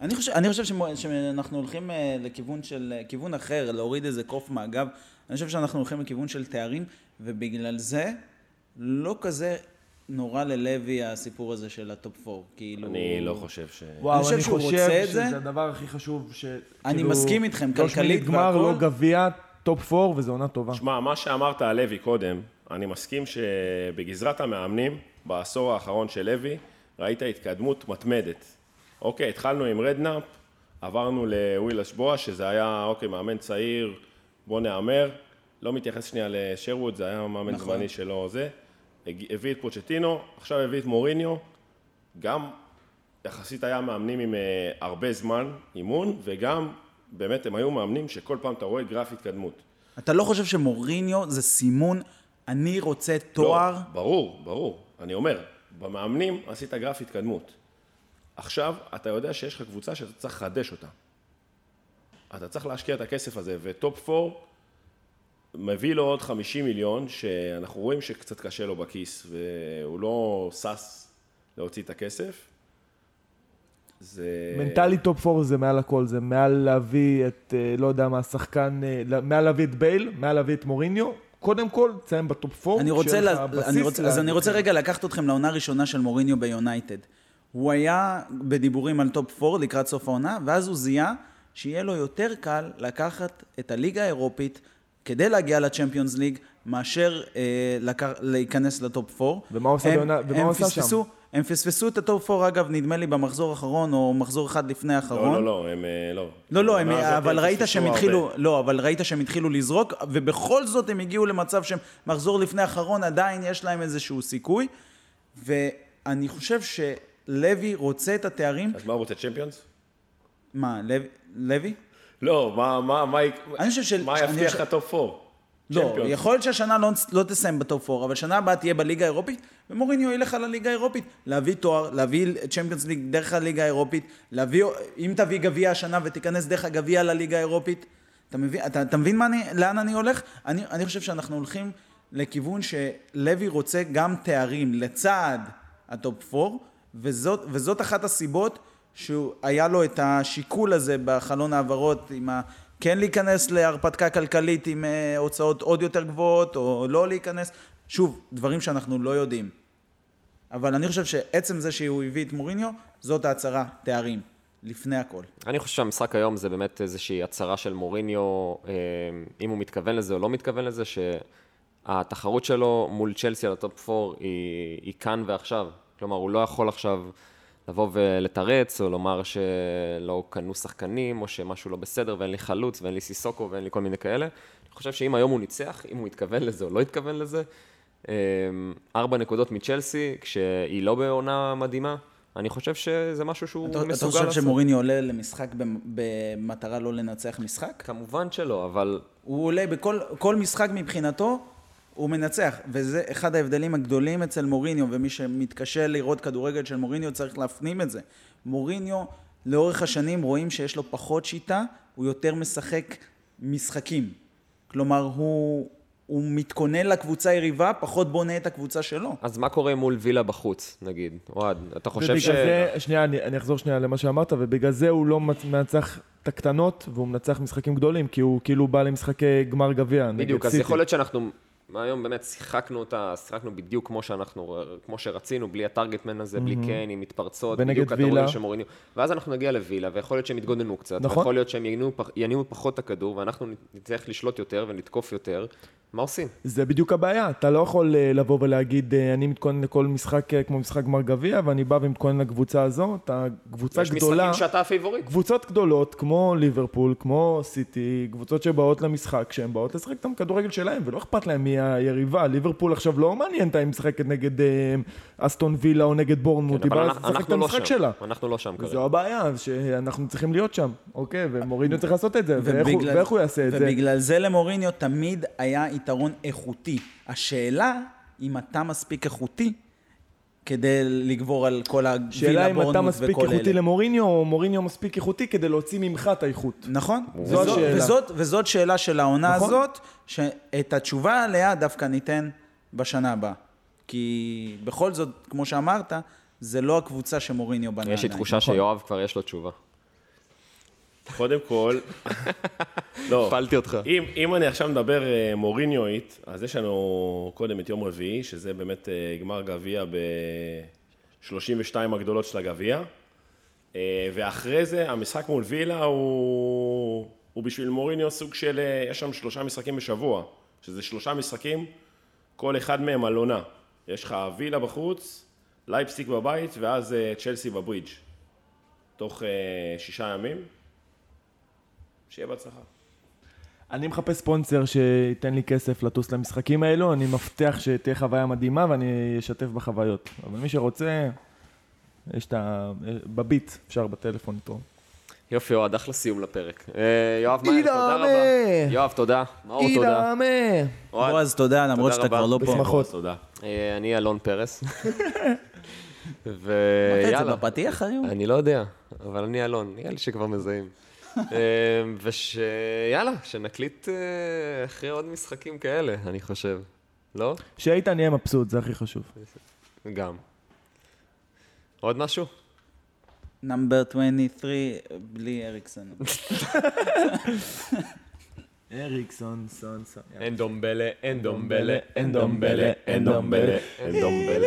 אני חושב, אני חושב שמו- שאנחנו הולכים אה, לכיוון של, אה, כיוון אחר, להוריד איזה קוף מהגב. אני חושב שאנחנו הולכים לכיוון של תארים, ובגלל זה לא כזה נורא ללוי הסיפור הזה של הטופ 4. כאילו... אני לא חושב ש... וואו, אני חושב אני שהוא חושב רוצה את זה. שזה הדבר הכי חשוב, ש... אני כאילו, מסכים איתכם, לא כלכלית שמינית גמר, והכל. לא גביע, טופ 4, וזו עונה טובה. שמע, מה שאמרת על לוי קודם, אני מסכים שבגזרת המאמנים, בעשור האחרון של לוי, ראית התקדמות מתמדת. אוקיי, התחלנו עם רדנאפ, עברנו לווילאש-בואש, שזה היה, אוקיי, מאמן צעיר, בוא נהמר. לא מתייחס שנייה לשרווד, זה היה מאמן נכון. זמני שלו זה. הביא את פוצ'טינו, עכשיו הביא את מוריניו. גם יחסית היה מאמנים עם אה, הרבה זמן אימון, וגם באמת הם היו מאמנים שכל פעם אתה רואה גרף התקדמות. אתה לא חושב שמוריניו זה סימון, אני רוצה תואר? לא, ברור, ברור. אני אומר, במאמנים עשית גרף התקדמות. עכשיו, אתה יודע שיש לך קבוצה שאתה צריך לחדש אותה. אתה צריך להשקיע את הכסף הזה, ו top 4 מביא לו עוד 50 מיליון, שאנחנו רואים שקצת קשה לו בכיס, והוא לא שש להוציא את הכסף. זה... מנטלית top 4 זה מעל הכל, זה מעל להביא את, אה, לא יודע מה, השחקן, אה, מעל להביא את בייל, מעל להביא את מוריניו. קודם כל, תסיים ב top 4. אני רוצה, שיהיה לה, לך בסיס אני רוצה, אז לה- אני רוצה רגע לקחת אתכם לעונה הראשונה של מוריניו ביונייטד. הוא היה בדיבורים על top 4 לקראת סוף העונה, ואז הוא זיהה שיהיה לו יותר קל לקחת את הליגה האירופית כדי להגיע לצ'מפיונס ליג, מאשר אה, לקח, להיכנס ל top 4. ומה הוא עושה הם- בעונה- ומה הם הוא עשה שם? פספסו- הם פספסו את ה top 4, אגב, נדמה לי במחזור האחרון, או מחזור אחד לפני האחרון. לא, לא, לא, הם אה, לא. לא, לא, הם, אבל ראית שהם. התחילו, לא, אבל ראית שהם התחילו לזרוק, ובכל זאת הם הגיעו למצב שהם מחזור לפני האחרון, עדיין יש להם איזשהו סיכוי, ואני חושב שלוי רוצה את התארים, אז מה הוא רוצה, צ'מפיונס? מה, לוי? לוי? לא, מה, מה, מה, אני חושב של- מה יבטיח לך top 4? לא, צ'מפיונס. יכול להיות שהשנה לא, לא תסיים ב top 4, אבל שנה הבאה תהיה בליגה האירופית, ומוריניו ילך על הליגה האירופית. להביא תואר, להביא צ'מפיונס ליג דרך הליגה האירופית, להביא, אם תביא גביע השנה ותיכנס דרך הגביע לליגה האירופית, אתה מבין, אתה, אתה מבין אני, לאן אני הולך? אני, אני חושב שאנחנו הולכים לכיוון שלוי רוצה גם תארים לצד ה top 4, וזאת, וזאת אחת הסיבות שהיה לו את השיקול הזה בחלון העברות עם ה... כן להיכנס להרפתקה כלכלית עם אה, הוצאות עוד יותר גבוהות, או לא להיכנס. שוב, דברים שאנחנו לא יודעים. אבל אני חושב שעצם זה שהוא הביא את מוריניו, זאת ההצהרה, תארים, לפני הכל. אני חושב שהמשחק היום זה באמת איזושהי הצהרה של מוריניו, אה, אם הוא מתכוון לזה או לא מתכוון לזה, שהתחרות שלו מול צ'לסי על ה top 4 היא, היא כאן ועכשיו. כלומר, הוא לא יכול עכשיו לבוא ולתרץ, או לומר שלא קנו שחקנים, או שמשהו לא בסדר, ואין לי חלוץ, ואין לי סיסוקו, ואין לי כל מיני כאלה. אני חושב שאם היום הוא ניצח, אם הוא התכוון לזה או לא התכוון לזה, אה, ארבע נקודות מצ'לסי, כשהיא לא בעונה מדהימה, אני חושב שזה משהו שהוא אתה אתה מסוגל חושב לעשות. שמוריני עולה למשחק במ- במטרה לא לנצח משחק? כמובן שלא, אבל הוא עולה בכל כל משחק מבחינתו, הוא מנצח, וזה אחד ההבדלים הגדולים אצל מוריניו, ומי שמתקשה לראות כדורגל של מוריניו צריך להפנים את זה. מוריניו, לאורך השנים רואים שיש לו פחות שיטה, הוא יותר משחק משחקים. כלומר, הוא, הוא מתכונן לקבוצה יריבה, פחות בונה את הקבוצה שלו. אז מה קורה מול וילה בחוץ, נגיד? אוהד, אתה חושב ובגלל ש... זה, שנייה, אני, אני אחזור שנייה למה שאמרת, ובגלל זה הוא לא מנצח את הקטנות, והוא מנצח משחקים גדולים, כי הוא כאילו בא למשחקי גמר גביע בדיוק, אז סיטי. יכול להיות שאנחנו היום באמת שיחקנו אותה, שיחקנו בדיוק כמו שאנחנו, כמו שרצינו, בלי הטארגטמן הזה, בלי קיין, עם מתפרצות, בדיוק. הכדורים של מוריניו. ואז אנחנו נגיע לווילה, ויכול להיות שהם יתגוננו קצת, נכון. ויכול להיות שהם יניעו פח- יניעו פחות את הכדור, ואנחנו נצטרך לשלוט יותר ולתקוף יותר. מה עושים? זה בדיוק הבעיה, אתה לא יכול אה, לבוא ולהגיד, אה, אני מתכונן לכל משחק אה, כמו משחק גמר גביע, ואני בא ומתכונן לקבוצה הזו, אתה קבוצה יש גדולה, משחקים שאתה הפייבוריט. קבוצות גדולות כמו ליברפול, כמו סיטי, קבוצות שבאות למשחק, שהן באות לשחק את הכדורגל שלהם, ולא אכפת להם מי היריבה. ליברפול עכשיו לא מעניין אותה אם היא משחקת נגד אה, אסטון וילה או נגד בורנמוט, היא כן, אבל באה אנחנו- לשחק את לא המשחק שם. שלה. אנחנו לא שם כרגע. הבעיה, שאנחנו צריכים להיות שם, אוקיי? ומוריניו צריך לעשות את זה, ואיך הוא יעשה את זה? ובגלל זה למוריניו תמיד היה יתרון איכותי. השאלה, אם אתה מספיק איכותי כדי לגבור על כל שאלה הווילה אם אתה מספיק וכל איכותי אלה. למוריניו, או מוריניו מספיק איכותי כדי להוציא ממך את האיכות. נכון. זו וזאת, השאלה. וזאת, וזאת שאלה של העונה נכון. הזאת, שאת התשובה עליה דווקא ניתן בשנה הבאה. כי בכל זאת, כמו שאמרת, זה לא הקבוצה שמוריניו בנה. יש לי. תחושה שיואב כבר יש לו תשובה. קודם כל, לא, הפלתי אותך. אם, אם אני עכשיו מדבר אה, מוריניואית, אז יש לנו קודם את יום רביעי, שזה באמת אה, גמר גביע ב-32 הגדולות של הגביע, אה, ואחרי זה המשחק מול וילה הוא, הוא בשביל מוריניו סוג של, יש שם שלושה משחקים בשבוע, שזה שלושה משחקים, כל אחד מהם על עונה. יש לך וילה בחוץ, לייפציג בבית, ואז צ'לסי בברידג'. תוך שישה ימים. שיהיה בהצלחה. אני מחפש ספונסר שייתן לי כסף לטוס למשחקים האלו, אני מבטיח שתהיה חוויה מדהימה ואני אשתף בחוויות. אבל מי שרוצה, יש את ה... בביט, אפשר בטלפון לתרום. יופי, אוהד, אחלה סיום לפרק. אה, יואב מאיר, תודה רבה. יואב, תודה. מאור, תודה. בועז, תודה, למרות תודה שאתה. כבר לא פה. בשמחות. תודה. אה, אני אלון פרס. אמרת את זה ויאללה. בפתיח היום? אני לא יודע, אבל אני אלון, נראה לי שכבר מזהים. אה, ושיאללה, שנקליט אה, אחרי עוד משחקים כאלה, אני חושב. לא? שאיתן יהיה מבסוט, זה הכי חשוב. גם. עוד משהו? נאמבר 23, בלי אריקסון. אריקסון, סון, סון. אין דומבלה, אין דומבלה, אין דומבלה, אין דומבלה. אין דומבלה.